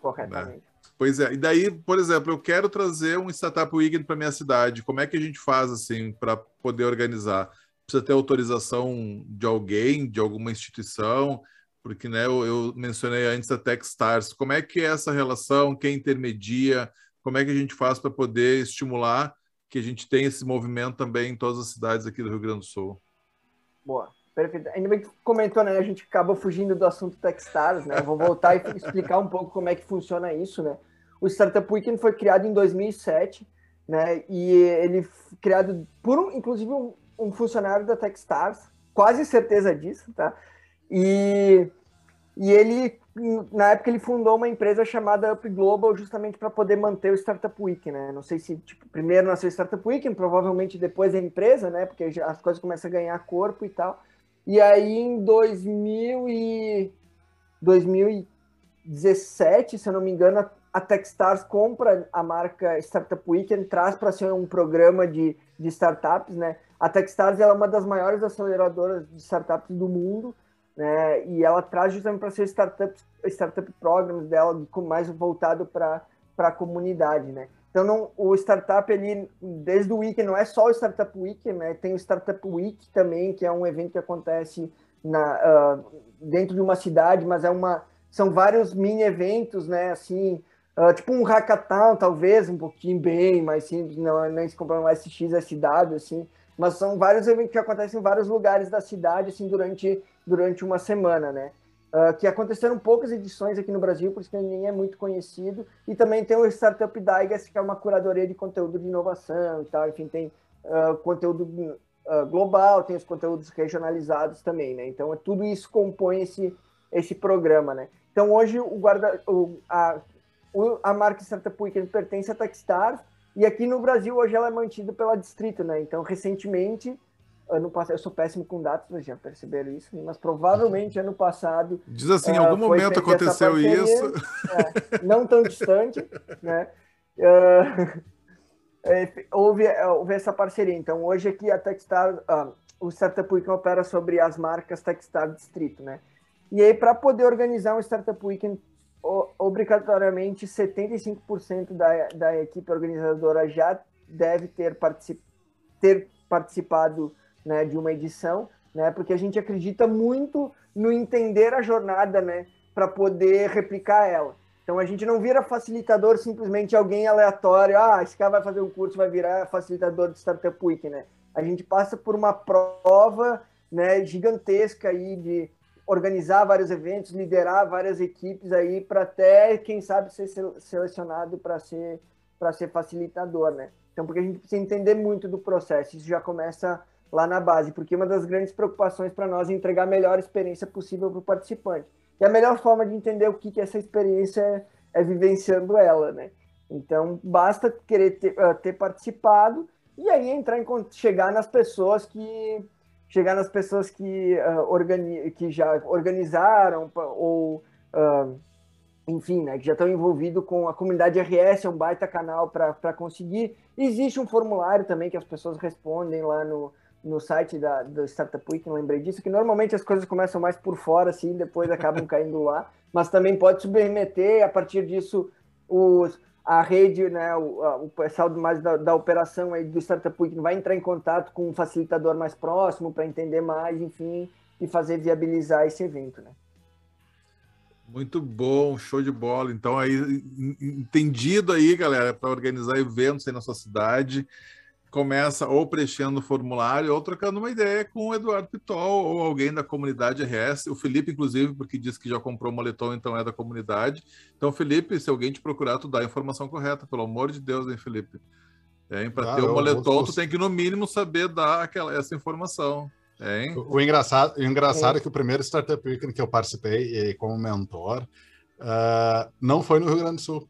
Corretamente. Né? Pois é, e daí, por exemplo, eu quero trazer um Startup Weekend para minha cidade. Como é que a gente faz assim para poder organizar? Precisa ter autorização de alguém, de alguma instituição? Porque né, eu, eu mencionei antes a Techstars. Como é que é essa relação? Quem intermedia? Como é que a gente faz para poder estimular que a gente tenha esse movimento também em todas as cidades aqui do Rio Grande do Sul? Boa. Perfeito. Ainda bem que comentou, né? A gente acabou fugindo do assunto Techstars, né? vou voltar e explicar um pouco como é que funciona isso, né? O Startup Weekend foi criado em 2007, né? E ele criado por, um, inclusive, um, um funcionário da Techstars, quase certeza disso, tá? E E ele, na época, ele fundou uma empresa chamada Up Global justamente para poder manter o Startup Week, né? Não sei se tipo, primeiro nasceu o Startup Week, provavelmente depois a empresa, né? Porque as coisas começam a ganhar corpo e tal. E aí em 2000 e 2017, se eu não me engano, a Techstars compra a marca Startup Weekend, traz para ser um programa de, de startups, né? A Techstars é uma das maiores aceleradoras de startups do mundo, né? E ela traz justamente para ser startup, startup programs dela mais voltado para a comunidade, né? Então, não, o startup, ele, desde o Weekend, não é só o Startup Weekend, né? Tem o Startup Week também, que é um evento que acontece na, uh, dentro de uma cidade, mas é uma, são vários mini eventos, né? Assim, Uh, tipo um hackathon, talvez, um pouquinho bem mais simples, não nem se comprar um SX, SW, assim, mas são vários eventos que acontecem em vários lugares da cidade, assim, durante, durante uma semana, né? Uh, que aconteceram poucas edições aqui no Brasil, por isso que nem é muito conhecido, e também tem o Startup Digest, que é uma curadoria de conteúdo de iguinovação e tal, enfim, tem uh, conteúdo uh, global, tem os conteúdos regionalizados também, né? Então, tudo isso compõe esse, esse programa, né? Então, hoje, o guarda, o, a, a marca Startup Weekend pertence à Techstars e aqui no Brasil hoje ela é mantida pela Distrito, né? Então, recentemente, ano passado, eu sou péssimo com datas, vocês já perceberam isso, mas provavelmente ano passado. Diz assim, em uh, algum momento aconteceu isso. É, não tão distante, né? Uh, houve, houve essa parceria. Então, hoje aqui a Techstar, uh, o Startup Weekend opera sobre as marcas Techstar Distrito, né? E aí, para poder organizar um Startup Weekend obrigatoriamente 75% da, da equipe organizadora já deve ter, particip, ter participado né, de uma edição, né, porque a gente acredita muito no entender a jornada né, para poder replicar ela. Então a gente não vira facilitador simplesmente alguém aleatório, ah, esse cara vai fazer um curso, vai virar facilitador de Startup Week, né? A gente passa por uma prova né, gigantesca aí de organizar vários eventos, liderar várias equipes aí para até, quem sabe, ser selecionado para ser para ser facilitador, né? Então, porque a gente precisa entender muito do processo, isso já começa lá na base, porque uma das grandes preocupações para nós é entregar a melhor experiência possível para o participante. E a melhor forma de entender o que, que essa experiência é, é vivenciando ela, né? Então, basta querer ter, uh, ter participado e aí entrar em chegar nas pessoas que chegar nas pessoas que, uh, organi que já organizaram ou, uh, enfim, né, que já estão envolvidos com a comunidade RS, é um baita canal para conseguir. Existe um formulário também que as pessoas respondem lá no, no site da, do Startup Week, não lembrei disso, que normalmente as coisas começam mais por fora, assim, depois acabam caindo lá, mas também pode submeter, a partir disso, os, a rede, né, o, o pessoal mais da, da, operação aí do Startup Week vai entrar em contato com um facilitador mais próximo para entender mais, enfim, e fazer viabilizar esse evento, né? Muito bom, show de bola. Então aí entendido aí, galera, para organizar eventos aí na sua cidade, começa ou preenchendo o formulário ou trocando uma ideia com o Eduardo Pitol ou alguém da comunidade RS. O Felipe, inclusive, porque disse que já comprou o moletom, então é da comunidade. Então, Felipe, se alguém te procurar, tu dá a informação correta, pelo amor de Deus, hein, Felipe? Hein? Para ah, ter o moletom, tu tem que, no mínimo, saber dar aquela, essa informação. Hein? O, engraçado, o engraçado é. é que o primeiro Startup Weekend que eu participei como mentor uh, não foi no Rio Grande do Sul.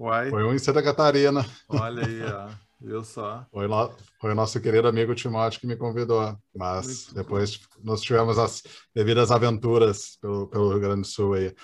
Uai. Foi um em Santa Catarina. Olha aí, ó. Viu só? Foi, no, foi o nosso querido amigo Timóteo que me convidou. Mas Muito depois bom. nós tivemos as devidas aventuras pelo, pelo Rio Grande do Sul aí.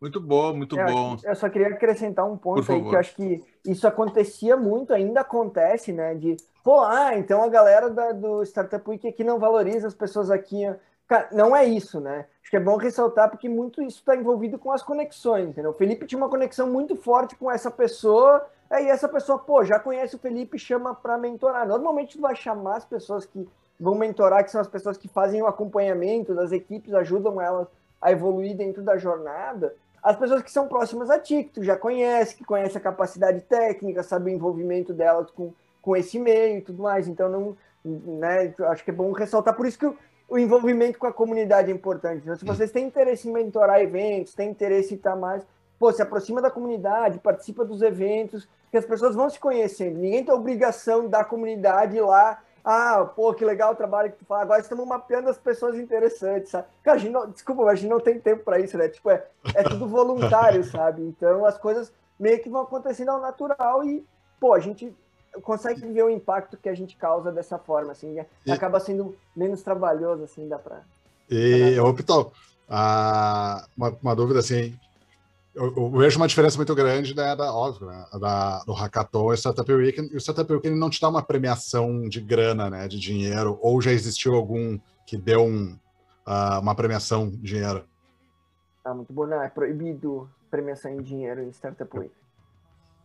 Muito bom, muito é, bom. Eu só queria acrescentar um ponto aí que eu acho que isso acontecia muito, ainda acontece, né? De, pô, ah, então a galera da, do Startup Week aqui não valoriza as pessoas aqui. Cara, não é isso, né? Acho que é bom ressaltar porque muito isso está envolvido com as conexões, entendeu? O Felipe tinha uma conexão muito forte com essa pessoa Aí essa pessoa, pô, já conhece o Felipe, chama para mentorar. Normalmente tu vai chamar as pessoas que vão mentorar, que são as pessoas que fazem o acompanhamento das equipes, ajudam elas a evoluir dentro da jornada. As pessoas que são próximas a ti, que tu já conhece, que conhece a capacidade técnica, sabe o envolvimento delas com, com esse meio e tudo mais. Então, não, né, acho que é bom ressaltar. Por isso que o, o envolvimento com a comunidade é importante. Então, se vocês têm interesse em mentorar eventos, têm interesse em estar mais, pô, se aproxima da comunidade, participa dos eventos, que as pessoas vão se conhecendo. Ninguém tem obrigação da comunidade ir lá ah, pô, que legal o trabalho que tu faz. Agora estamos mapeando as pessoas interessantes, sabe? Cara, a gente não, desculpa, mas a gente não tem tempo para isso, né? Tipo, é, é tudo voluntário, sabe? Então as coisas meio que vão acontecendo ao natural e, pô, a gente consegue ver o impacto que a gente causa dessa forma, assim, né? e... acaba sendo menos trabalhoso, assim, dá para. E, ô, Pitol, ah, uma, uma, dúvida, assim, eu, eu, vejo uma diferença muito grande, né, da, óbvio, né, da, do Hackathon e Startup Weekend, e o Startup Weekend não te dá uma premiação de grana, né, de dinheiro, ou já existiu algum que deu um, uh, uma premiação de dinheiro? Ah, muito bom, não, é proibido premiação em dinheiro em Startup Weekend.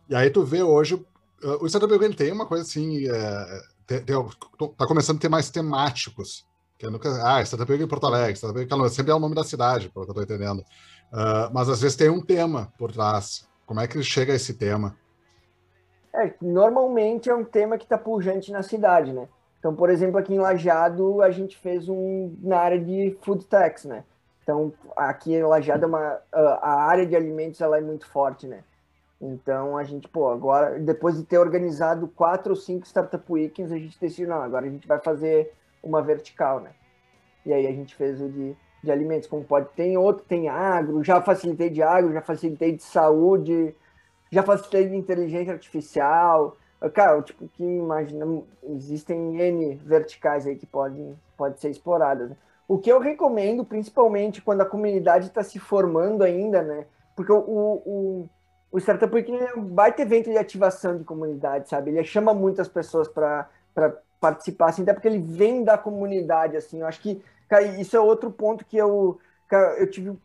E aí tu vê hoje, uh, o Startup Weekend tem uma coisa assim, é, tem, tem, tá começando a ter mais temáticos, que é nunca, ah, Startup Weekend em Porto Alegre, Startup Weekend, sempre é o nome da cidade, pelo que eu tô entendendo. Uh, mas às vezes tem um tema por trás. Como é que chega a esse tema? É, normalmente é um tema que está pujante na cidade, né? Então, por exemplo, aqui em Lajeado, a gente fez um na área de food techs, né? Então, aqui em Lajeado, é uma, a área de alimentos ela é muito forte, né? Então, a gente, pô, agora, depois de ter organizado quatro ou cinco Startup Weekends, a gente decidiu, não, agora a gente vai fazer uma vertical, né? E aí a gente fez o de de alimentos, como pode. Tem outro, tem agro, já facilitei de agro, já facilitei de saúde, já facilitei de inteligência artificial. Cara, tipo, que imagina, existem N verticais aí que podem, podem ser exploradas. Né? O que eu recomendo, principalmente quando a comunidade está se formando ainda, né? Porque o, o, o Startup Week é um baita evento de ativação de comunidade, sabe? Ele chama muitas pessoas para participar, assim, até porque ele vem da comunidade, assim. Eu acho que Cara, isso é outro ponto que eu, cara, eu tive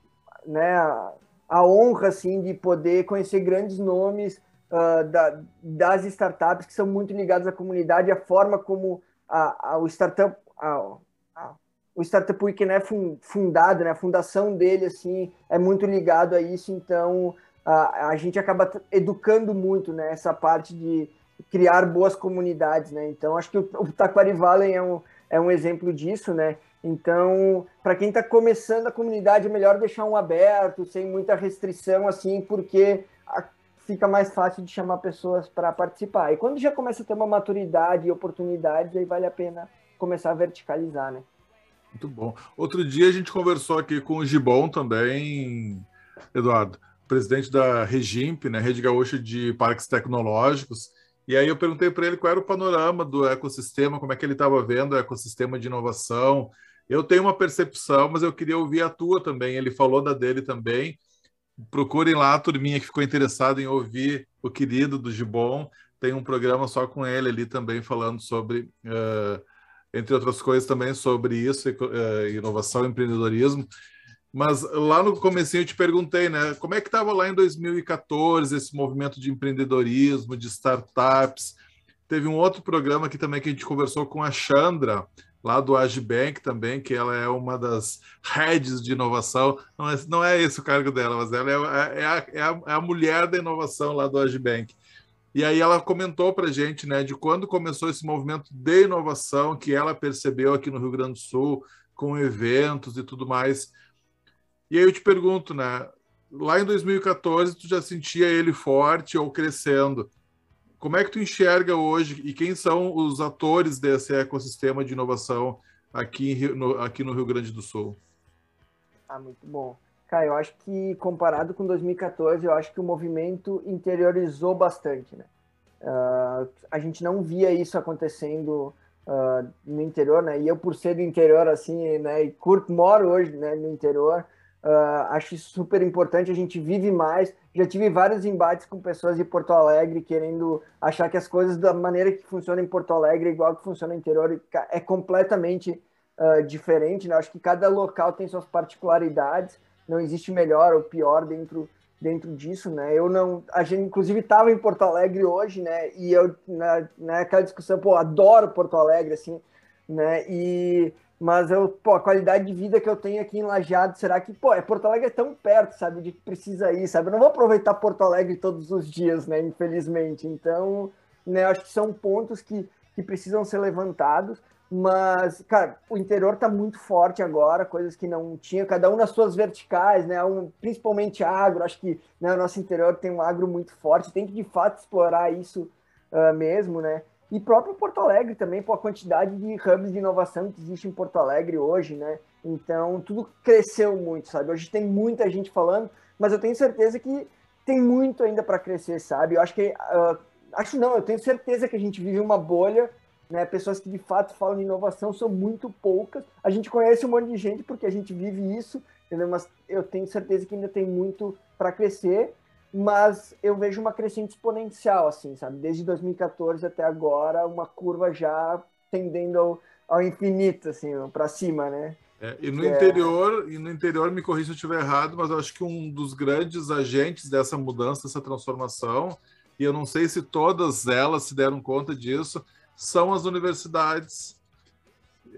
né, a, a honra assim, de poder conhecer grandes nomes uh, da, das startups que são muito ligados à comunidade, a forma como a, a o startup. A, o Startup Weekend é fundado, né? A fundação dele assim é muito ligado a isso, então a, a gente acaba educando muito, né? Essa parte de criar boas comunidades, né? Então acho que o, o Taquari Valley é um, é um exemplo disso, né? Então, para quem está começando a comunidade, é melhor deixar um aberto, sem muita restrição, assim, porque fica mais fácil de chamar pessoas para participar. E quando já começa a ter uma maturidade e oportunidades, aí vale a pena começar a verticalizar, né? Muito bom. Outro dia a gente conversou aqui com o Gibon também, Eduardo, presidente da Regimp, né, Rede Gaúcha de Parques Tecnológicos, e aí eu perguntei para ele qual era o panorama do ecossistema, como é que ele estava vendo o ecossistema de inovação, eu tenho uma percepção, mas eu queria ouvir a tua também. Ele falou da dele também. Procurem lá a turminha que ficou interessada em ouvir o querido do Gibon. Tem um programa só com ele ali também falando sobre, uh, entre outras coisas, também sobre isso, uh, inovação empreendedorismo. Mas lá no comecinho eu te perguntei, né? Como é que estava lá em 2014 esse movimento de empreendedorismo, de startups? Teve um outro programa aqui também que a gente conversou com a Chandra, lá do Agibank também, que ela é uma das heads de inovação. Não é, não é esse o cargo dela, mas ela é, é, a, é, a, é a mulher da inovação lá do Agibank. E aí ela comentou para gente, né, de quando começou esse movimento de inovação que ela percebeu aqui no Rio Grande do Sul, com eventos e tudo mais. E aí eu te pergunto, né, lá em 2014 tu já sentia ele forte ou crescendo? Como é que tu enxerga hoje e quem são os atores desse ecossistema de inovação aqui, no, aqui no Rio Grande do Sul? Ah, muito bom. Cara, eu acho que comparado com 2014, eu acho que o movimento interiorizou bastante, né? Uh, a gente não via isso acontecendo uh, no interior, né? E eu, por ser do interior, assim, né? E curto, moro hoje né, no interior, Uh, acho super importante, a gente vive mais. Já tive vários embates com pessoas de Porto Alegre querendo achar que as coisas da maneira que funciona em Porto Alegre é igual que funciona no interior, é completamente uh, diferente. Né? Acho que cada local tem suas particularidades, não existe melhor ou pior dentro dentro disso, né? Eu não, a gente inclusive estava em Porto Alegre hoje, né? E eu na, naquela discussão, pô, adoro Porto Alegre, assim, né? E mas eu, pô, a qualidade de vida que eu tenho aqui em Lajeado, será que, pô, é Porto Alegre é tão perto, sabe, de que precisa ir, sabe? Eu não vou aproveitar Porto Alegre todos os dias, né, infelizmente. Então, né, acho que são pontos que, que precisam ser levantados, mas, cara, o interior tá muito forte agora, coisas que não tinha, cada um nas suas verticais, né, um, principalmente agro, acho que né, o nosso interior tem um agro muito forte, tem que de fato explorar isso uh, mesmo, né, E próprio Porto Alegre também, por a quantidade de hubs de inovação que existe em Porto Alegre hoje, né? Então, tudo cresceu muito, sabe? Hoje tem muita gente falando, mas eu tenho certeza que tem muito ainda para crescer, sabe? Eu acho que. Uh, acho não, eu tenho certeza que a gente vive uma bolha, né? Pessoas que de fato falam de inovação são muito poucas. A gente conhece um monte de gente porque a gente vive isso, entendeu? Mas eu tenho certeza que ainda tem muito para crescer mas eu vejo uma crescente exponencial, assim, sabe? Desde 2014 até agora, uma curva já tendendo ao, ao infinito, assim, para cima, né? É, e no é... interior, e no interior, me corrija se eu estiver errado, mas eu acho que um dos grandes agentes dessa mudança, dessa transformação, e eu não sei se todas elas se deram conta disso, são as universidades.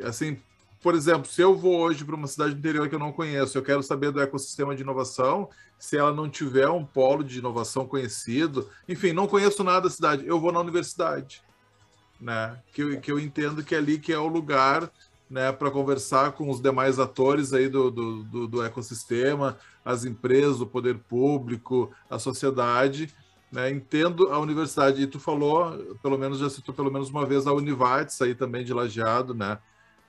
Assim, por exemplo, se eu vou hoje para uma cidade interior que eu não conheço, eu quero saber do ecossistema de inovação, se ela não tiver um polo de inovação conhecido, enfim, não conheço nada da cidade, eu vou na universidade, né? Que eu, que eu entendo que é ali que é o lugar, né, para conversar com os demais atores aí do, do, do, do ecossistema, as empresas, o poder público, a sociedade, né? Entendo a universidade, e tu falou, pelo menos já citou pelo menos uma vez a Univates aí também de lajeado, né?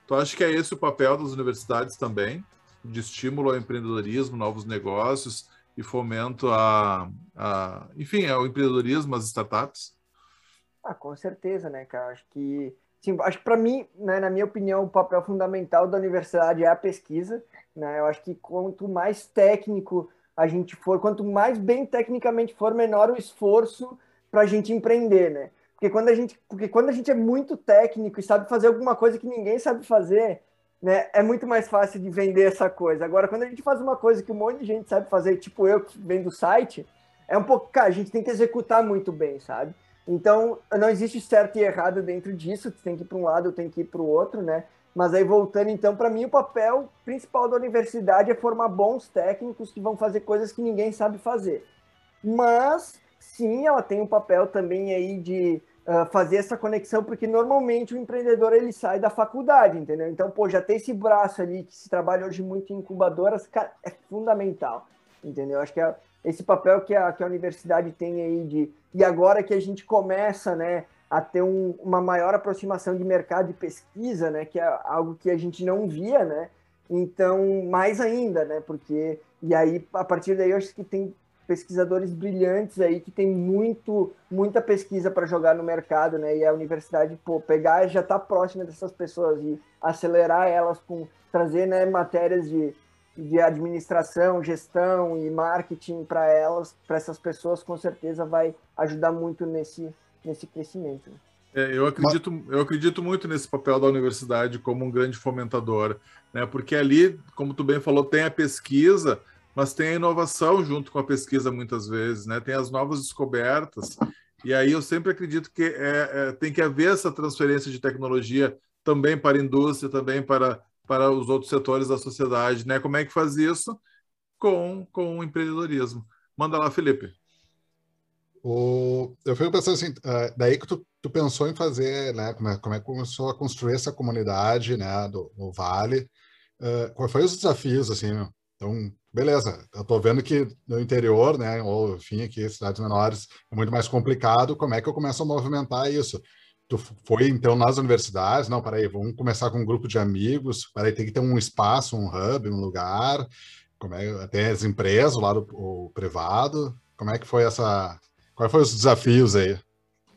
Tu acha que é esse o papel das universidades também, de estímulo ao empreendedorismo, novos negócios e fomento a, a enfim, ao empreendedorismo, às startups? Ah, com certeza, né, cara? Acho que, sim, acho que para mim, né, na minha opinião, o papel fundamental da universidade é a pesquisa, né? Eu acho que quanto mais técnico a gente for, quanto mais bem tecnicamente for, menor o esforço para a gente empreender, né? Porque quando a gente, porque quando a gente é muito técnico e sabe fazer alguma coisa que ninguém sabe fazer, né, é muito mais fácil de vender essa coisa. Agora, quando a gente faz uma coisa que um monte de gente sabe fazer, tipo eu que vem do site, é um pouco, cara, a gente tem que executar muito bem, sabe? Então, não existe certo e errado dentro disso, tu tem que ir para um lado, tem que ir para o outro, né? Mas aí voltando, então, para mim o papel principal da universidade é formar bons técnicos que vão fazer coisas que ninguém sabe fazer. Mas sim, ela tem um papel também aí de uh, fazer essa conexão, porque normalmente o empreendedor ele sai da faculdade, entendeu? Então, pô, já tem esse braço ali que se trabalha hoje muito em incubadoras, cara, é fundamental, entendeu? Acho que é esse papel que a, que a universidade tem aí de. E agora que a gente começa, né, a ter um, uma maior aproximação de mercado e pesquisa, né, que é algo que a gente não via, né? Então, mais ainda, né? Porque. E aí, a partir daí, eu acho que tem pesquisadores brilhantes aí que tem muito muita pesquisa para jogar no mercado, né? E a universidade, pô, pegar já está próxima dessas pessoas e acelerar elas com trazer, né, matérias de, de administração, gestão e marketing para elas, para essas pessoas, com certeza vai ajudar muito nesse nesse crescimento. Né? É, eu acredito, eu acredito muito nesse papel da universidade como um grande fomentador, né? Porque ali, como tu bem falou, tem a pesquisa, mas tem a inovação junto com a pesquisa muitas vezes, né? Tem as novas descobertas. E aí eu sempre acredito que é, é, tem que haver essa transferência de tecnologia também para a indústria, também para, para os outros setores da sociedade, né? Como é que faz isso? Com, com o empreendedorismo. Manda lá, Felipe. O, eu fico pensando assim, uh, daí que tu, tu, pensou em fazer, né? Como é, como é que começou a construir essa comunidade, né? Do, do Vale. Uh, quais foram os desafios, assim? Então, beleza, eu tô vendo que no interior, né, ou enfim, aqui, cidades menores, é muito mais complicado, como é que eu começo a movimentar isso? Tu foi, então, nas universidades, não, peraí, vamos começar com um grupo de amigos, peraí, tem que ter um espaço, um hub, um lugar, como é, tem as empresas, o lado o privado, como é que foi essa, quais foram os desafios aí?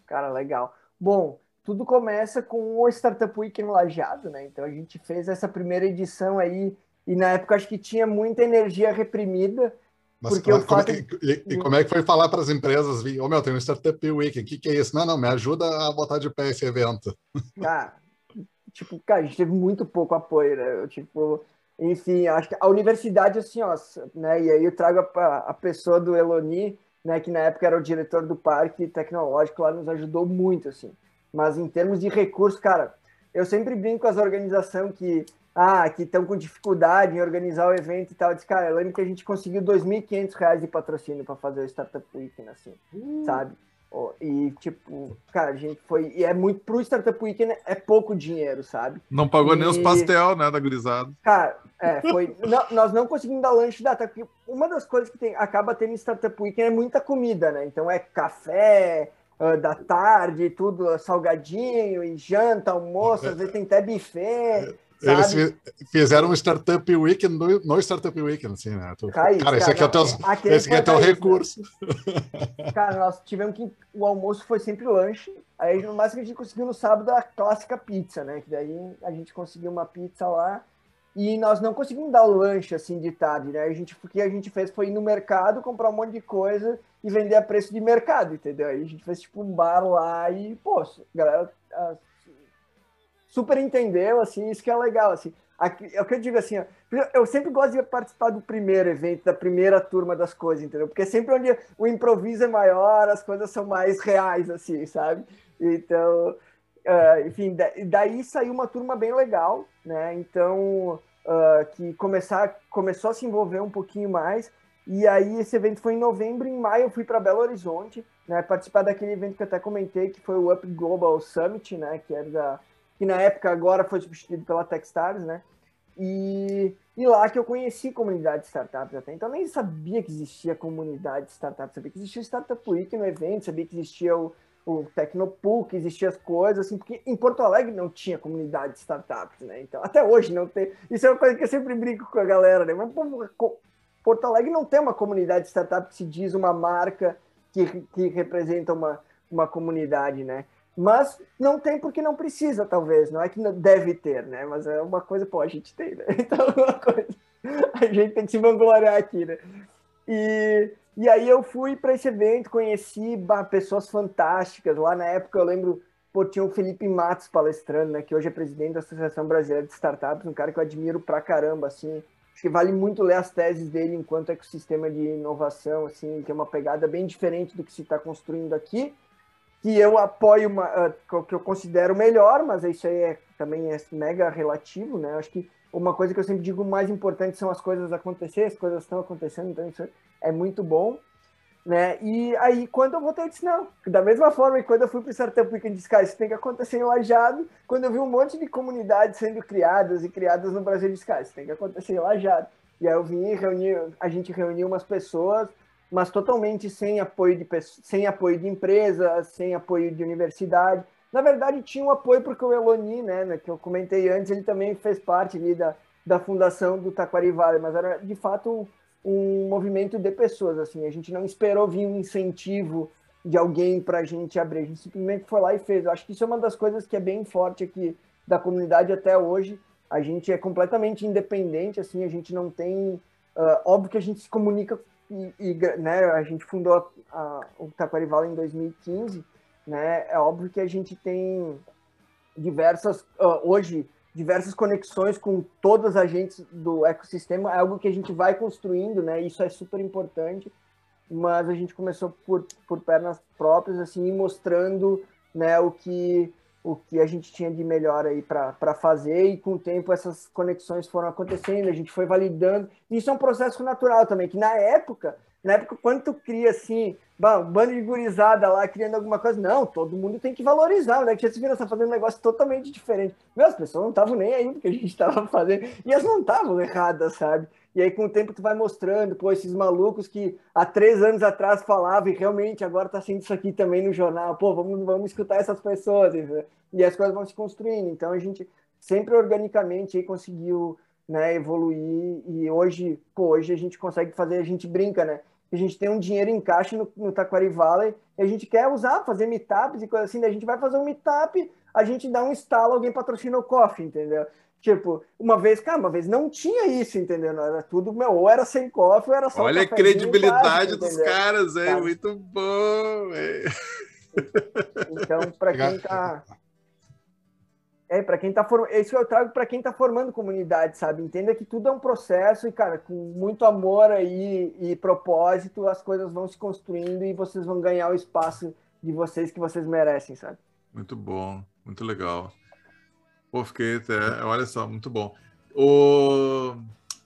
Cara, legal. Bom, tudo começa com o Startup Weekend Lajeado, né, então a gente fez essa primeira edição aí e na época acho que tinha muita energia reprimida. Mas porque como, como é que, e, e, como é que foi falar para as empresas? Ô oh, meu, tem um Startup Week, o que, que é isso? Não, não, me ajuda a botar de pé esse evento. Cara, tipo, cara, a gente teve muito pouco apoio, né? Eu, tipo, enfim, acho que a universidade, assim, ó, né? E aí eu trago a, a pessoa do Eloni, né? Que na época era o diretor do parque tecnológico, lá nos ajudou muito, assim. Mas em termos de recursos, cara, eu sempre brinco com as organizações que ah, que estão com dificuldade em organizar o evento e tal. Eu disse, cara, eu lembro que a gente conseguiu R$ 2.500 de patrocínio para fazer o Startup Weekend, assim, uh. sabe? E, tipo, cara, a gente foi. E é muito. Pro Startup Weekend é pouco dinheiro, sabe? Não pagou e... nem os pastel, né, da gurizada. Cara, é, foi. não, nós não conseguimos dar lanche da porque uma das coisas que tem, acaba tendo em Startup Weekend é muita comida, né? Então é café, uh, da tarde, tudo salgadinho, e janta, almoço, às vezes tem até buffet. Eles fizeram um Startup Weekend no, no Startup Weekend, assim, né? Tu, cara, cara, esse aqui é, teu, esse aqui é teu recurso. Né? Cara, nós tivemos que. O almoço foi sempre lanche. Aí, no máximo, a gente conseguiu no sábado a clássica pizza, né? Que daí a gente conseguiu uma pizza lá. E nós não conseguimos dar o lanche assim de tarde, né? A gente, o que a gente fez foi ir no mercado, comprar um monte de coisa e vender a preço de mercado, entendeu? Aí a gente fez tipo um bar lá e, pô, a galera super entendeu, assim, isso que é legal, assim. É o que eu digo assim, ó, eu sempre gosto de participar do primeiro evento, da primeira turma das coisas, entendeu? Porque é sempre onde o improviso é maior, as coisas são mais reais, assim, sabe? Então, uh, enfim, daí saiu uma turma bem legal, né? Então, uh, que começar, começou a se envolver um pouquinho mais. E aí esse evento foi em novembro, em maio eu fui para Belo Horizonte, né? Participar daquele evento que eu até comentei, que foi o Up Global Summit, né? Que era da que na época agora foi substituído pela Techstars, né? E, e lá que eu conheci comunidade de startups até. Então eu nem sabia que existia comunidade de startups, sabia que existia Startup Week no evento, sabia que existia o, o Tecnopool, que existia as coisas, assim, porque em Porto Alegre não tinha comunidade de startups, né? Então, até hoje não tem. Isso é uma coisa que eu sempre brinco com a galera, né? Mas pô, Porto Alegre não tem uma comunidade de startup que se diz uma marca que, que representa uma, uma comunidade, né? Mas não tem porque não precisa, talvez. Não é que deve ter, né? Mas é uma coisa, pô, a gente tem, né? Então, uma coisa. A gente tem que se vangloriar aqui, né? E, e aí eu fui para esse evento, conheci bah, pessoas fantásticas. Lá na época eu lembro, pô, tinha o Felipe Matos palestrando, né? Que hoje é presidente da Associação Brasileira de Startups, um cara que eu admiro pra caramba, assim. Acho que vale muito ler as teses dele enquanto ecossistema de inovação, assim, que é uma pegada bem diferente do que se está construindo aqui que eu apoio, uma, uh, que eu considero melhor, mas isso aí é, também é mega relativo, né? Acho que uma coisa que eu sempre digo mais importante são as coisas acontecer, as coisas estão acontecendo, então isso é muito bom. Né? E aí, quando eu voltei, eu disse, não, da mesma forma que quando eu fui para o Startup Weekend, disse, cara, isso tem que acontecer em Lajado, quando eu vi um monte de comunidades sendo criadas e criadas no Brasil, eu disse, cara, isso tem que acontecer em Lajado. E aí eu vim reunir, a gente reuniu umas pessoas, mas totalmente sem apoio de sem apoio de empresas, sem apoio de universidade. Na verdade, tinha um apoio porque o Eloni, né, né, que eu comentei antes, ele também fez parte ali da, da fundação do Taquari Vale, mas era de fato um, um movimento de pessoas. Assim, a gente não esperou vir um incentivo de alguém para a gente abrir, a gente simplesmente foi lá e fez. Eu acho que isso é uma das coisas que é bem forte aqui da comunidade até hoje. A gente é completamente independente, assim, a gente não tem. Uh, óbvio que a gente se comunica e, e né, a gente fundou a, a, o Taquarival em 2015, né, é óbvio que a gente tem diversas, uh, hoje, diversas conexões com todos os agentes do ecossistema, é algo que a gente vai construindo, né, isso é super importante, mas a gente começou por, por pernas próprias, assim, mostrando, né, o que o que a gente tinha de melhor aí para fazer e com o tempo essas conexões foram acontecendo, a gente foi validando. Isso é um processo natural também, que na época, na época quando tu cria assim, um bando de gurizada lá criando alguma coisa, não, todo mundo tem que valorizar, né? Que já se viram fazendo um negócio totalmente diferente. Meu, as pessoas não estavam nem aí porque a gente estava fazendo, e elas não estavam erradas, sabe? E aí, com o tempo, tu vai mostrando, pô, esses malucos que há três anos atrás falavam e realmente agora tá sendo isso aqui também no jornal. Pô, vamos, vamos escutar essas pessoas. E as coisas vão se construindo. Então, a gente sempre organicamente aí conseguiu né, evoluir. E hoje, pô, hoje a gente consegue fazer, a gente brinca, né? A gente tem um dinheiro em caixa no, no Taquari Valley e a gente quer usar, fazer meetups e coisa assim. Daí a gente vai fazer um meetup, a gente dá um instalo, alguém patrocina o coffee, entendeu? Tipo, uma vez, cara, uma vez não tinha isso, entendeu? Era tudo, meu, ou era sem cofre, ou era só Olha a credibilidade dos caras, é muito bom, véio. Então, para quem tá é, para quem tá formando, isso eu trago para quem tá formando comunidade, sabe? Entenda que tudo é um processo e, cara, com muito amor aí e propósito, as coisas vão se construindo e vocês vão ganhar o espaço de vocês que vocês merecem, sabe? Muito bom, muito legal. Pô, fiquei até. Olha só, muito bom. O...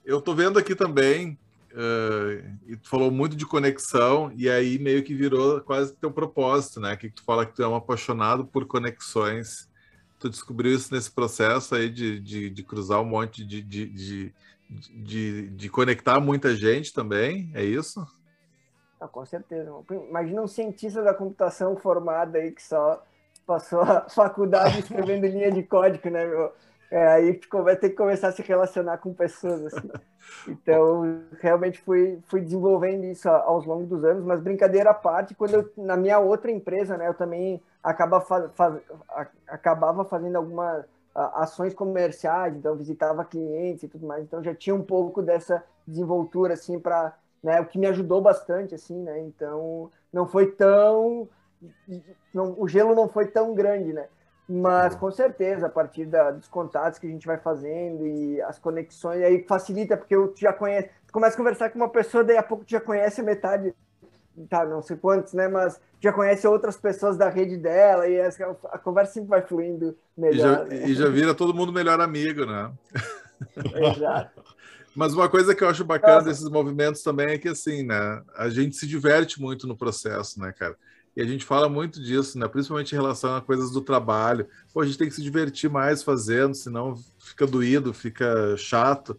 Eu tô vendo aqui também, uh, e tu falou muito de conexão, e aí meio que virou quase teu propósito, né? Que tu fala que tu é um apaixonado por conexões. Tu descobriu isso nesse processo aí de, de, de cruzar um monte de, de, de, de, de conectar muita gente também, é isso? Ah, com certeza. Imagina um cientista da computação formado aí que só passou a faculdade escrevendo linha de código, né, meu? É, aí vai ter que começar a se relacionar com pessoas, assim. Então, realmente fui, fui desenvolvendo isso aos longos dos anos, mas brincadeira à parte, quando eu, na minha outra empresa, né, eu também acaba faz, faz, acabava fazendo algumas ações comerciais, então visitava clientes e tudo mais, então já tinha um pouco dessa desenvoltura, assim, para, né, o que me ajudou bastante, assim, né, então não foi tão, não, o gelo não foi tão grande, né, mas com certeza, a partir da, dos contatos que a gente vai fazendo e as conexões, aí facilita, porque eu já conheço, tu começa a conversar com uma pessoa, daí a pouco tu já conhece metade, tá, não sei quantos, né? Mas já conhece outras pessoas da rede dela e a, conversa sempre vai fluindo melhor. E já, né? e já vira todo mundo melhor amigo, né? Exato. Mas uma coisa que eu acho bacana desses movimentos também é que, assim, né? A gente se diverte muito no processo, né, cara? E a gente fala muito disso, né? principalmente em relação a coisas do trabalho. Pô, a gente tem que se divertir mais fazendo, senão fica doído, fica chato.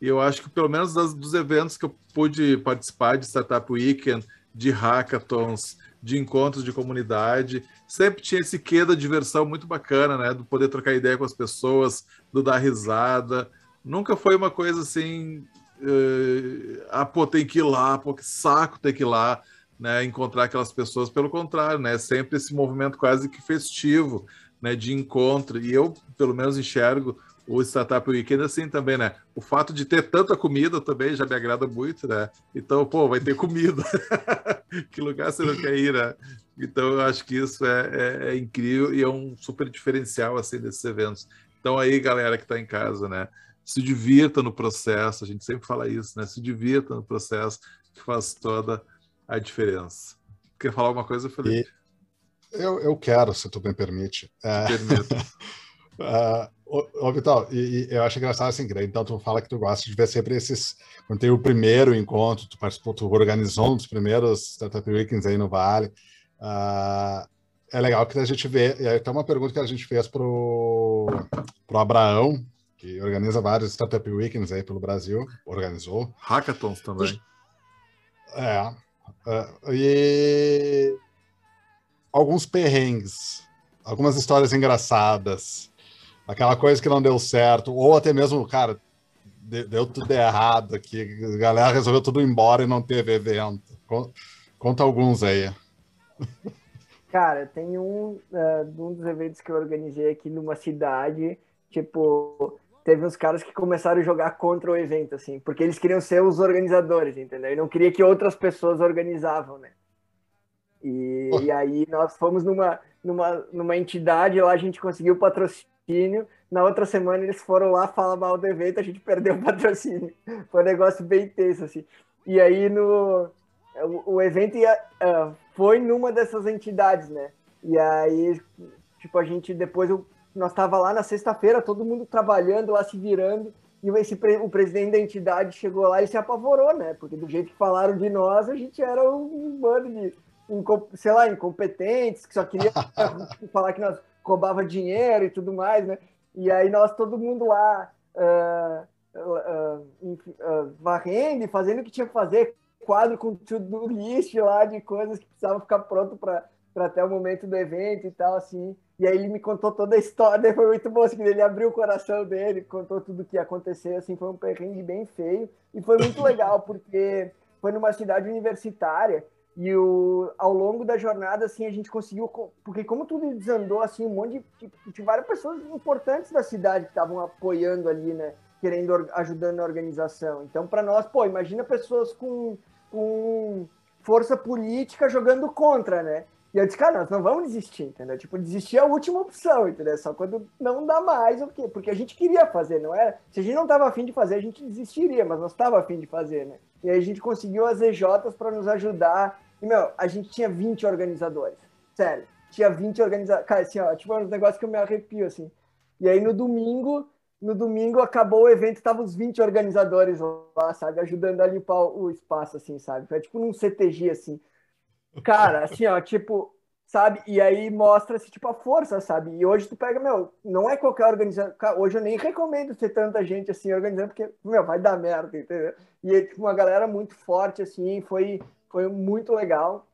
E eu acho que, pelo menos das, dos eventos que eu pude participar de Startup Weekend, de hackathons, de encontros de comunidade, sempre tinha esse quê da diversão muito bacana, né? Do poder trocar ideia com as pessoas, do dar risada. Nunca foi uma coisa assim. Uh, ah, pô, tem que ir lá, pô, que saco ter que ir lá né, encontrar aquelas pessoas, pelo contrário, né, sempre esse movimento quase que festivo, né, de encontro. E eu, pelo menos, enxergo o Startup Weekend assim também, né? O fato de ter tanta comida também já me agrada muito, né? Então, pô, vai ter comida. que lugar você não quer ir, né? Então, eu acho que isso é, é, é incrível e é um super diferencial, assim, desses eventos. Então, aí, galera que está em casa, né? Se divirta no processo, a gente sempre fala isso, né? Se divirta no processo, que faz toda a diferença. Quer falar alguma coisa, Felipe? E eu, eu quero, se tu me permite. É... Permito. uh, ô, ô, Vital, e, e, eu acho engraçado assim, então tu fala que tu gosta de ver sempre esses. Quando tem o primeiro encontro, tu participou, tu organizou um dos primeiros Startup Weekends aí no Vale. Uh, é legal que a gente vê. E aí tem uma pergunta que a gente fez pro, pro Abraão, que organiza vários Startup Weekends aí pelo Brasil, organizou. Hackathons também. É. Uh, e alguns perrengues, algumas histórias engraçadas, aquela coisa que não deu certo, ou até mesmo, cara, deu tudo errado aqui, a galera resolveu tudo embora e não teve evento. Conta alguns aí. Cara, tem um, uh, um dos eventos que eu organizei aqui numa cidade, tipo, teve uns caras que começaram a jogar contra o evento, assim, porque eles queriam ser os organizadores, entendeu? E não queria que outras pessoas organizavam, né? E, e aí nós fomos numa, numa, numa entidade, lá a gente conseguiu patrocínio, na outra semana eles foram lá falar mal do evento, a gente perdeu o patrocínio. Foi um negócio bem tenso, assim. E aí no... O, o evento ia, uh, foi numa dessas entidades, né? E aí, tipo, a gente depois eu nós estava lá na sexta-feira, todo mundo trabalhando lá, se virando, e esse, o presidente da entidade chegou lá e se apavorou, né? Porque do jeito que falaram de nós, a gente era um bando de, sei lá, incompetentes, que só queria falar que nós roubava dinheiro e tudo mais, né? E aí nós, todo mundo lá, uh, uh, uh, varrendo e fazendo o que tinha que fazer, quadro com tudo lixo lá de coisas que precisavam ficar pronto para até o momento do evento e tal, assim. E aí ele me contou toda a história, foi muito bom, assim, ele abriu o coração dele, contou tudo o que ia acontecer, assim, foi um perrengue bem feio, e foi muito legal, porque foi numa cidade universitária, e o, ao longo da jornada, assim, a gente conseguiu, porque como tudo desandou, assim, um monte de, de, de várias pessoas importantes da cidade que estavam apoiando ali, né, querendo, ajudando na organização. Então, para nós, pô, imagina pessoas com, com força política jogando contra, né? E eu disse, cara, nós não vamos desistir, entendeu? Tipo, desistir é a última opção, entendeu? Só quando não dá mais, o quê? Porque a gente queria fazer, não era? Se a gente não estava afim de fazer, a gente desistiria, mas nós estava afim de fazer, né? E aí a gente conseguiu as EJs para nos ajudar. E, meu, a gente tinha 20 organizadores. Sério, tinha 20 organizadores. Cara, assim, ó, tipo, um negócio que eu me arrepio, assim. E aí no domingo, no domingo acabou o evento, tava os 20 organizadores lá, sabe? Ajudando a limpar o espaço, assim, sabe? Foi tipo num CTG, assim. Cara, assim, ó, tipo, sabe? E aí mostra-se, tipo, a força, sabe? E hoje tu pega, meu, não é qualquer organização. Hoje eu nem recomendo ter tanta gente assim organizando, porque, meu, vai dar merda, entendeu? E tipo, uma galera muito forte, assim, foi, foi muito legal,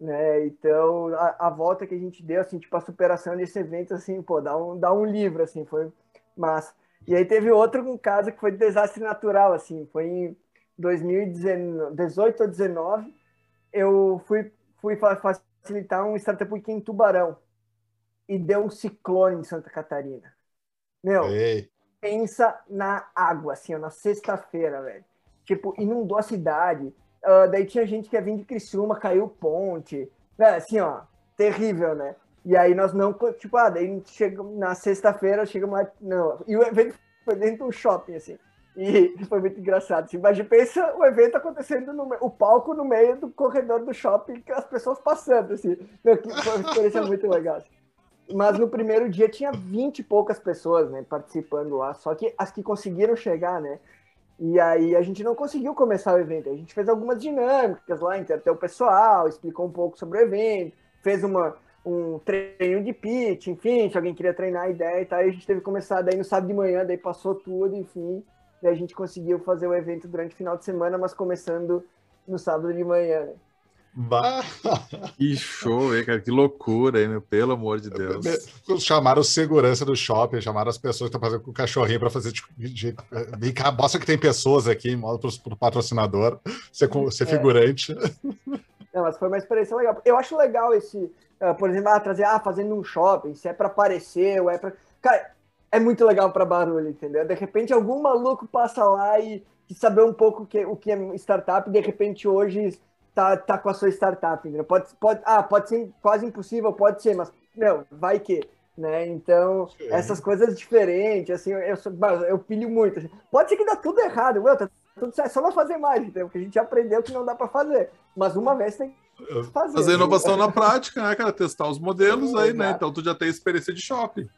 né? Então, a, a, volta que a gente deu, assim, tipo, a superação desse evento, assim, pô, dá um, dá um livro, assim, foi massa. E aí teve outro um caso que foi de desastre natural, assim, foi em 2018 ou 19, eu fui, fui facilitar um Startup Week em Tubarão. E deu um ciclone em Santa Catarina. Meu, Ei. pensa na água, assim, ó, na sexta-feira, velho. Tipo, inundou a cidade. Uh, daí tinha gente que ia vir de Criciúma, caiu ponte. É, assim, ó, terrível, né? E aí nós não, tipo, ah, daí chega, na sexta-feira chegamos lá, não. E o evento foi dentro do shopping, assim. E foi muito engraçado. Assim, mas pensa o evento acontecendo no o palco no meio do corredor do shopping, as pessoas passando, assim. Meu, que foi uma experiência muito legal. Assim. Mas no primeiro dia tinha 20 e poucas pessoas, né, participando lá, só que as que conseguiram chegar, né? E aí a gente não conseguiu começar o evento. A gente fez algumas dinâmicas lá, até o pessoal, explicou um pouco sobre o evento, fez uma, um treino de pitch, enfim, se alguém queria treinar a ideia e tal, a gente teve que começar daí no sábado de manhã, daí passou tudo, enfim, e a gente conseguiu fazer o evento durante o final de semana, mas começando no sábado de manhã, né? Bah. Que show, hein, cara? Que loucura, hein, meu? Pelo amor de Deus. Chamaram segurança do shopping, chamaram as pessoas que estão fazendo com o cachorrinho para fazer tipo, de, de, cá, mostra que tem pessoas aqui, mostra para o patrocinador, ser, ser é. figurante. Não, mas foi uma experiência legal. Eu acho legal esse, uh, por exemplo, ah, trazer, ah, fazendo um shopping, se é para aparecer ou é para. Cara, é muito legal para barulho, entendeu? De repente algum maluco passa lá e, e saber um pouco que, o que é startup, de repente hoje tá, tá com a sua startup, entendeu? Pode, pode, ah, pode ser quase impossível, pode ser, mas, meu, vai que, né? Então, Sim. essas coisas diferentes, assim, eu, eu, eu pilho muito. Assim. Pode ser que dá tudo errado, meu, tá tudo certo, é só não fazer mais, entendeu? Porque a gente aprendeu que não dá para fazer, mas uma vez tem que fazer. Fazer inovação na prática, né, cara? Testar os modelos Sim, aí, né? exato. né? Então, tu já tem experiência de shopping.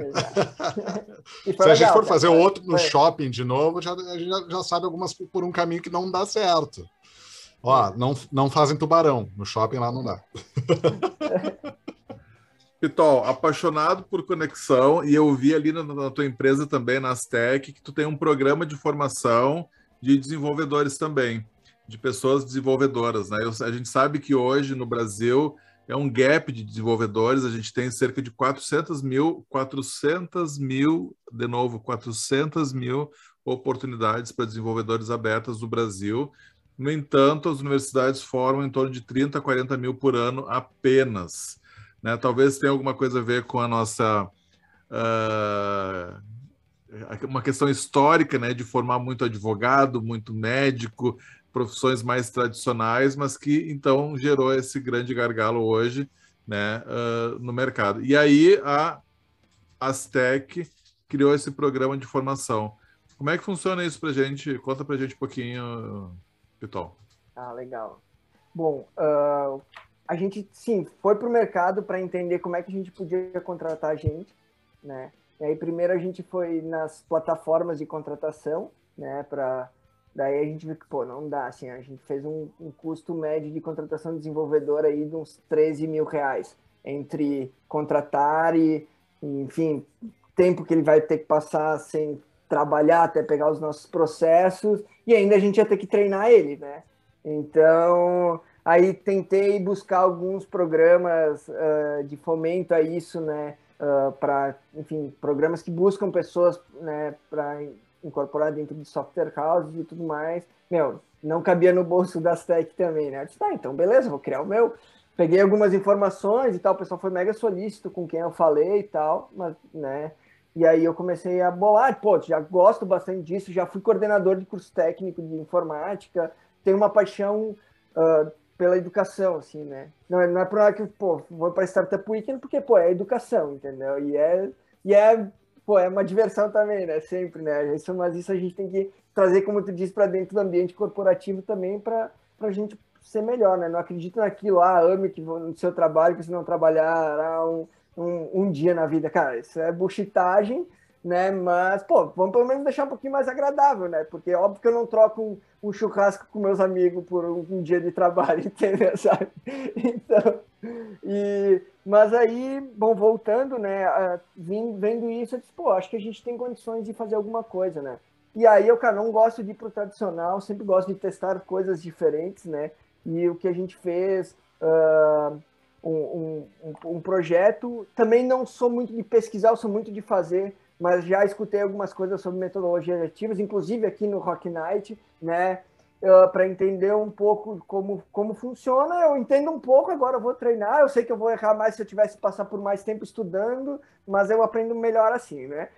Se legal, a gente for fazer outro no foi. shopping de novo, já, a gente já, já, sabe algumas por um caminho que não dá certo. Ó, não, não fazem tubarão. No shopping lá não dá. Pitol, apaixonado por conexão, e eu vi ali na, na tua empresa também, na Aztec, que tu tem um programa de formação de desenvolvedores também, de pessoas desenvolvedoras. Né? Eu, a gente sabe que hoje no Brasil é um gap de desenvolvedores, a gente tem cerca de 400 mil, 400 mil, de novo, 400 mil oportunidades para desenvolvedores abertas no Brasil. No entanto, as universidades formam em torno de 30 40 mil por ano apenas. Né? Talvez tenha alguma coisa a ver com a nossa. Uh, uma questão histórica, né, de formar muito advogado, muito médico, profissões mais tradicionais, mas que então gerou esse grande gargalo hoje né, uh, no mercado. E aí a Aztec criou esse programa de formação. Como é que funciona isso para gente? Conta para gente um pouquinho, Pitol. Ah, legal. Bom, uh, a gente sim foi para o mercado para entender como é que a gente podia contratar gente, né? E aí primeiro a gente foi nas plataformas de contratação, né, para Daí a gente viu que, pô, não dá, assim, a gente fez um, um custo médio de contratação de desenvolvedor aí de uns 13 mil reais, entre contratar e, enfim, tempo que ele vai ter que passar sem trabalhar até pegar os nossos processos, e ainda a gente ia ter que treinar ele, né? Então, aí tentei buscar alguns programas uh, de fomento a isso, né? Uh, para, enfim, programas que buscam pessoas, né, para incorporar dentro de software houses e tudo mais. Meu, não cabia no bolso das tech também, né? Eu disse, tá, então beleza, vou criar o meu. Peguei algumas informações e tal, o pessoal foi mega solícito com quem eu falei e tal, mas, né? E aí eu comecei a bolar, pô, já gosto bastante disso, já fui coordenador de curso técnico de informática, tenho uma paixão uh, pela educação, assim, né? Não, é, não é por que, pô, vou para Startup Weekend, porque, pô, é educação, entendeu? E é, e é pô, é uma diversão também, né? Sempre, né? Isso, mas isso a gente tem que trazer, como tu disse, para dentro do ambiente corporativo também para a gente ser melhor, né? Não acredita naquilo, ah, ame que no seu trabalho, que se não trabalhar um, um, um, dia na vida. Cara, isso é buchitagem, né? Mas, pô, vamos pelo menos deixar um pouquinho mais agradável, né? Porque óbvio que eu não troco um, um churrasco com meus amigos por um, um dia de trabalho, entendeu? Sabe? Então, E, mas aí, bom, voltando, né, vendo isso, eu disse, pô, acho que a gente tem condições de fazer alguma coisa, né? E aí eu, cara, não gosto de ir pro tradicional, sempre gosto de testar coisas diferentes, né? E o que a gente fez, uh, um, um, um, projeto, também não sou muito de pesquisar, sou muito de fazer, mas já escutei algumas coisas sobre metodologias ativas, inclusive aqui no Rock Night, né? Uh, para entender um pouco como, como funciona. Eu entendo um pouco, agora eu vou treinar. Eu sei que eu vou errar mais se eu tivesse que passar por mais tempo estudando, mas eu aprendo melhor assim, né?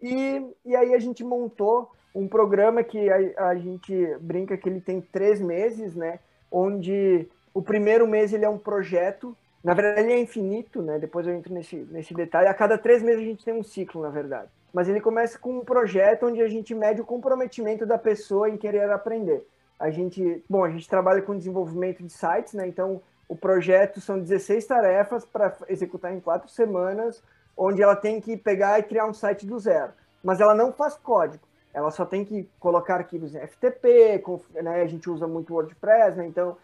E, e aí a gente montou um programa que a, a gente brinca que ele tem três meses, né? Onde o primeiro mês ele é um projeto, na verdade ele é infinito, né? Depois eu entro nesse, nesse detalhe. A cada três meses a gente tem um ciclo, na verdade. Mas ele começa com um projeto onde a gente mede o comprometimento da pessoa em querer aprender. A gente, bom, a gente trabalha com desenvolvimento de sites, né? Então, o projeto são 16 tarefas para executar em quatro semanas, onde ela tem que pegar e criar um site do zero. Mas ela não faz código, ela só tem que colocar arquivos em FTP, né? A gente usa muito WordPress, né? Então,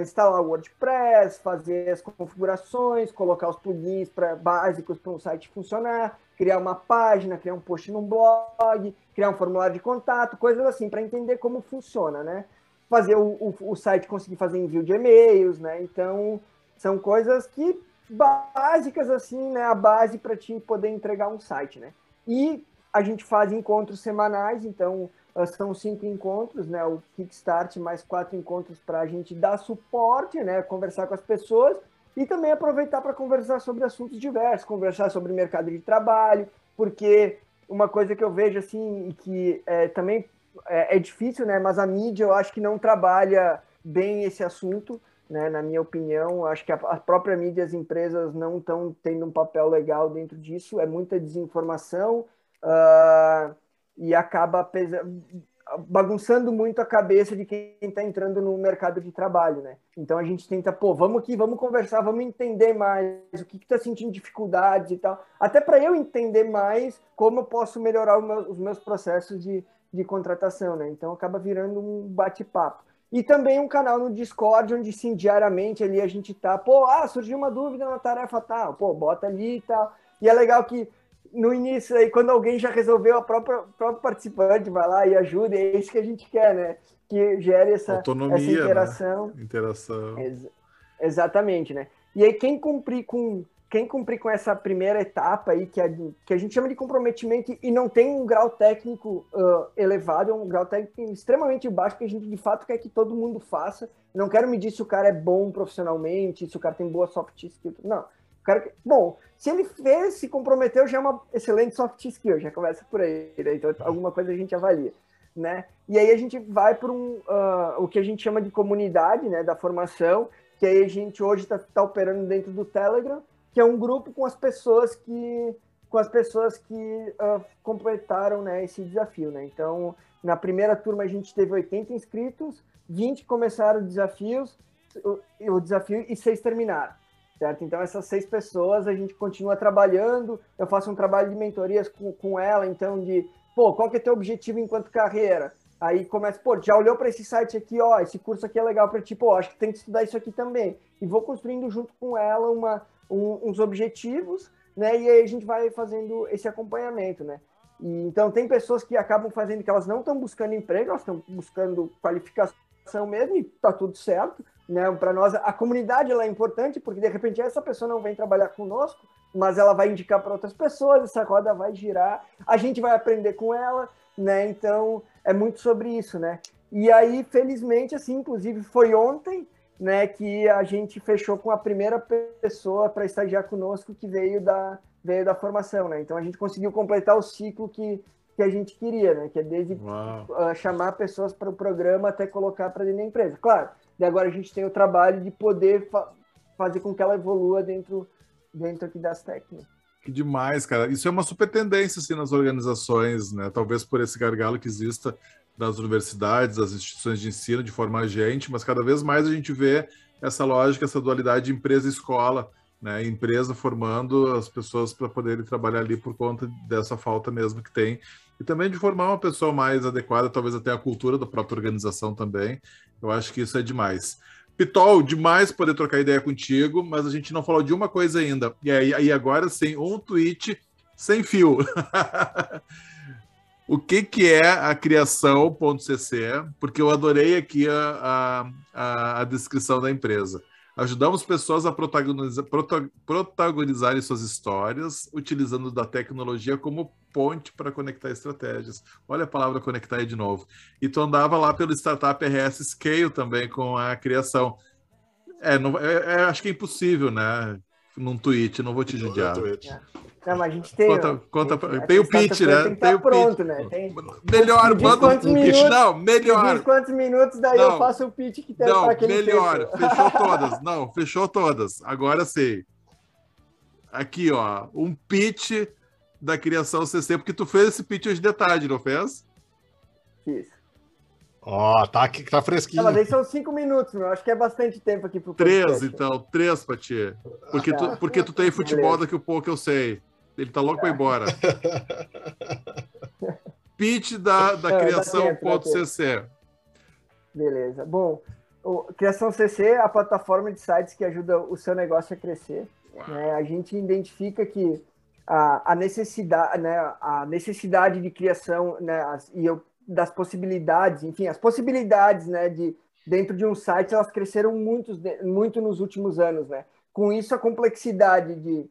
instalar o WordPress, fazer as configurações, colocar os plugins pra, básicos para um site funcionar, criar uma página, criar um post no blog, criar um formulário de contato, coisas assim, para entender como funciona, né? Fazer o, o, o site conseguir fazer envio de e-mails, né? Então, são coisas que básicas assim, né? A base para te poder entregar um site, né? E a gente faz encontros semanais, então são cinco encontros, né? O Kickstart mais quatro encontros para a gente dar suporte, né? Conversar com as pessoas e também aproveitar para conversar sobre assuntos diversos, conversar sobre mercado de trabalho, porque uma coisa que eu vejo assim e que é, também é, é, difícil, né? Mas a mídia eu acho que não trabalha bem esse assunto, né? Na minha opinião, acho que a, a própria mídia, as empresas não estão tendo um papel legal dentro disso. É muita desinformação uh, e acaba pesa bagunçando muito a cabeça de quem está entrando no mercado de trabalho, né? Então a gente tenta, pô, vamos aqui, vamos conversar, vamos entender mais o que está sentindo dificuldades e tal, até para eu entender mais como eu posso melhorar meu, os meus processos de, de contratação, né? Então acaba virando um bate-papo. E também um canal no Discord, onde sim, diariamente ali a gente tá, pô, ah, surgiu uma dúvida na tarefa tal, pô, bota ali e tal. E é legal que no início aí, quando alguém já resolveu, a própria próprio participante vai lá e ajuda, é isso que a gente quer, né? Que gere essa, Autonomia, essa interação. Né? Interação. Ex exatamente, né? E aí quem cumprir com quem cumprir com essa primeira etapa aí, que, é, que a gente chama de comprometimento e não tem um grau técnico uh, elevado, é um grau técnico extremamente baixo, que a gente de fato quer que todo mundo faça. Não quero medir se o cara é bom profissionalmente, se o cara tem boa soft skill. Não. O cara, bom, se ele fez, se comprometeu, já é uma excelente soft skill, já começa por aí. Né? Então, alguma coisa a gente avalia. Né? E aí a gente vai para um, uh, o que a gente chama de comunidade né, da formação, que aí a gente hoje está tá operando dentro do Telegram, que é um grupo com as pessoas que com as pessoas que uh, completaram né, esse desafio. Né? Então, na primeira turma a gente teve 80 inscritos, 20 começaram desafios, o, o desafio e seis terminaram. Certo? Então, essas seis pessoas a gente continua trabalhando. Eu faço um trabalho de mentorias com, com ela, então, de pô, qual que é teu objetivo enquanto carreira? Aí começa, pô, já olhou para esse site aqui, ó, esse curso aqui é legal para ti, pô, acho que tem que estudar isso aqui também. E vou construindo junto com ela uma, um, uns objetivos, né? E aí a gente vai fazendo esse acompanhamento, né? E, então tem pessoas que acabam fazendo que elas não estão buscando emprego, elas estão buscando qualificação mesmo e tá tudo certo, né? Para nós a comunidade ela é importante porque de repente essa pessoa não vem trabalhar conosco, mas ela vai indicar para outras pessoas, essa roda vai girar, a gente vai aprender com ela, né? Então é muito sobre isso, né? E aí, felizmente, assim, inclusive foi ontem, né, que a gente fechou com a primeira pessoa para estagiar conosco que veio da, veio da formação, né? Então a gente conseguiu completar o ciclo que, que a gente queria, né? Que é desde uh, chamar pessoas para o programa até colocar para dentro da empresa. Claro, e agora a gente tem o trabalho de poder fa fazer com que ela evolua dentro, dentro aqui das técnicas. Que demais, cara. Isso é uma super tendência assim, nas organizações, né? Talvez por esse gargalo que exista das universidades, das instituições de ensino de forma agente, mas cada vez mais a gente vê essa lógica, essa dualidade empresa-escola, né? Empresa formando as pessoas para poderem trabalhar ali por conta dessa falta mesmo que tem. E também de formar uma pessoa mais adequada, talvez até a cultura da própria organização também. Eu acho que isso é demais. Pitol, demais poder trocar ideia contigo, mas a gente não falou de uma coisa ainda. E aí, agora sim, um tweet sem fio. o que, que é a criação.cc? Porque eu adorei aqui a, a, a descrição da empresa. Ajudamos pessoas a protagonizar, protagonizarem suas histórias, utilizando da tecnologia como ponte para conectar estratégias. Olha a palavra conectar aí de novo. E tu andava lá pelo Startup RS Scale também com a criação. É, não, é, é acho que é impossível, né? Num tweet, não vou te judiar. Não, mas a gente tem. Conta, conta, tem, tem o pitch, né? Tem, tem o pronto, pitch. né? Tem, melhor, manda um pitch. Não, melhor. quantos minutos, daí não, eu faço o pitch que tem para aquele Melhor, texto. fechou todas. Não, fechou todas. Agora sei. Aqui, ó, um pitch da criação CC, porque tu fez esse pitch hoje de tarde, não fez? Fiz. Ó, oh, tá aqui, tá fresquinho. Não, mas aí são cinco minutos, meu. Acho que é bastante tempo aqui pro podcast. Três, então. Três pra ti. Porque, ah, tu, porque tu tem futebol Beleza. daqui a pouco, eu sei. Ele tá louco para ir embora. Pitch da, da criação.cc. Beleza. Bom, o Criação CC é a plataforma de sites que ajuda o seu negócio a crescer. Né? A gente identifica que a, a, necessidade, né, a necessidade de criação né, as, e eu, das possibilidades, enfim, as possibilidades né, de, dentro de um site, elas cresceram muito, muito nos últimos anos. Né? Com isso, a complexidade de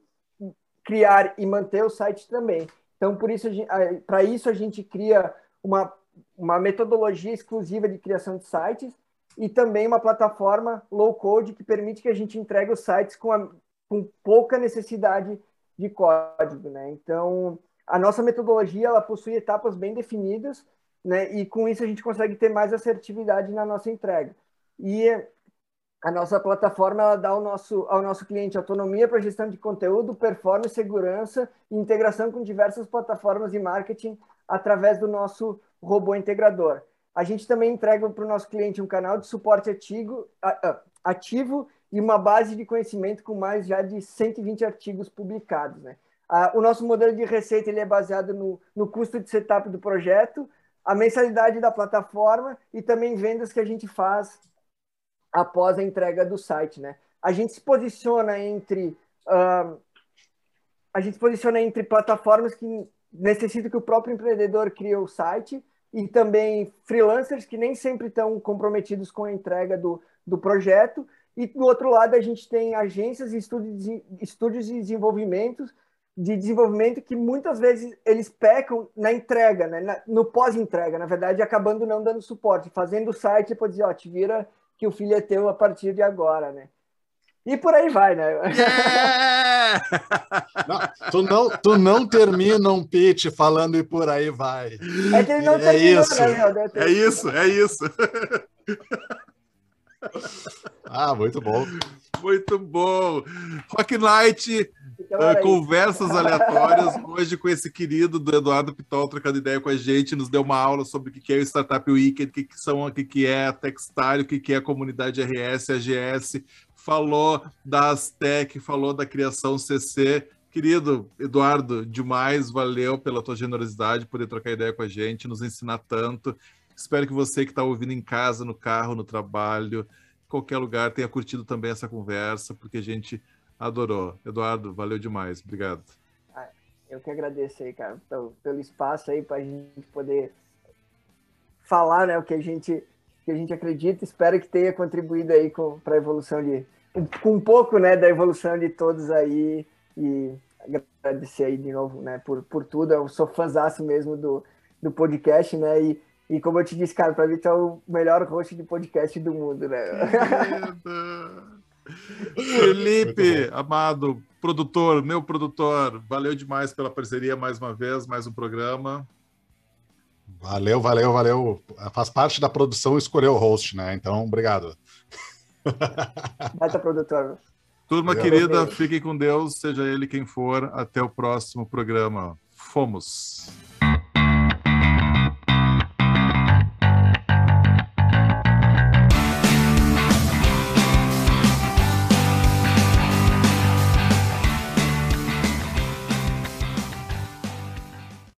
criar e manter o site também. Então, por isso, para isso a gente cria uma, uma metodologia exclusiva de criação de sites e também uma plataforma low code que permite que a gente entregue os sites com, a, com pouca necessidade de código, né? Então, a nossa metodologia ela possui etapas bem definidas, né? E com isso a gente consegue ter mais assertividade na nossa entrega. E a nossa plataforma dá ao nosso, ao nosso cliente autonomia para gestão de conteúdo, performance, segurança e integração com diversas plataformas de marketing através do nosso robô integrador. A gente também entrega para o nosso cliente um canal de suporte ativo, ativo e uma base de conhecimento com mais já de 120 artigos publicados. Né? O nosso modelo de receita ele é baseado no, no custo de setup do projeto, a mensalidade da plataforma e também vendas que a gente faz após a entrega do site, né? A gente se posiciona entre uh, a gente se posiciona entre plataformas que necessitam que o próprio empreendedor crie o site e também freelancers que nem sempre estão comprometidos com a entrega do, do projeto. E do outro lado a gente tem agências e estúdios, de desenvolvimento de desenvolvimento que muitas vezes eles pecam na entrega, né? no pós-entrega, na verdade, acabando não dando suporte, fazendo o site para dizer, ó, te vira que o filho é teu a partir de agora, né? E por aí vai, né? Yeah! não, tu, não, tu não termina um pitch falando e por aí vai. É que ele não é terminou, isso. né, É isso, é isso. ah, muito bom. Muito bom. Rock Night Uh, conversas aleatórias hoje com esse querido do Eduardo Pitol trocando ideia com a gente, nos deu uma aula sobre o que é o Startup Weekend, o que, são, o que é a Techstyle, o que é a comunidade RS, AGS, falou da Aztec, falou da criação CC. Querido Eduardo, demais, valeu pela tua generosidade, poder trocar ideia com a gente, nos ensinar tanto. Espero que você que está ouvindo em casa, no carro, no trabalho, em qualquer lugar, tenha curtido também essa conversa, porque a gente Adorou. Eduardo, valeu demais. Obrigado. Ah, eu que agradeço aí, cara, pelo espaço aí para a gente poder falar, né, o que a gente que a gente acredita. Espero que tenha contribuído aí para a evolução de com um pouco, né, da evolução de todos aí e agradecer aí de novo, né, por, por tudo. Eu sou fãzaço mesmo do, do podcast, né, e, e como eu te disse, cara, para mim tu é o melhor host de podcast do mundo, né? Felipe, amado, produtor, meu produtor, valeu demais pela parceria mais uma vez, mais um programa. Valeu, valeu, valeu. Faz parte da produção escolher o host, né? Então, obrigado. Baita produtor. Turma querida, fiquem com Deus, seja ele quem for. Até o próximo programa. Fomos.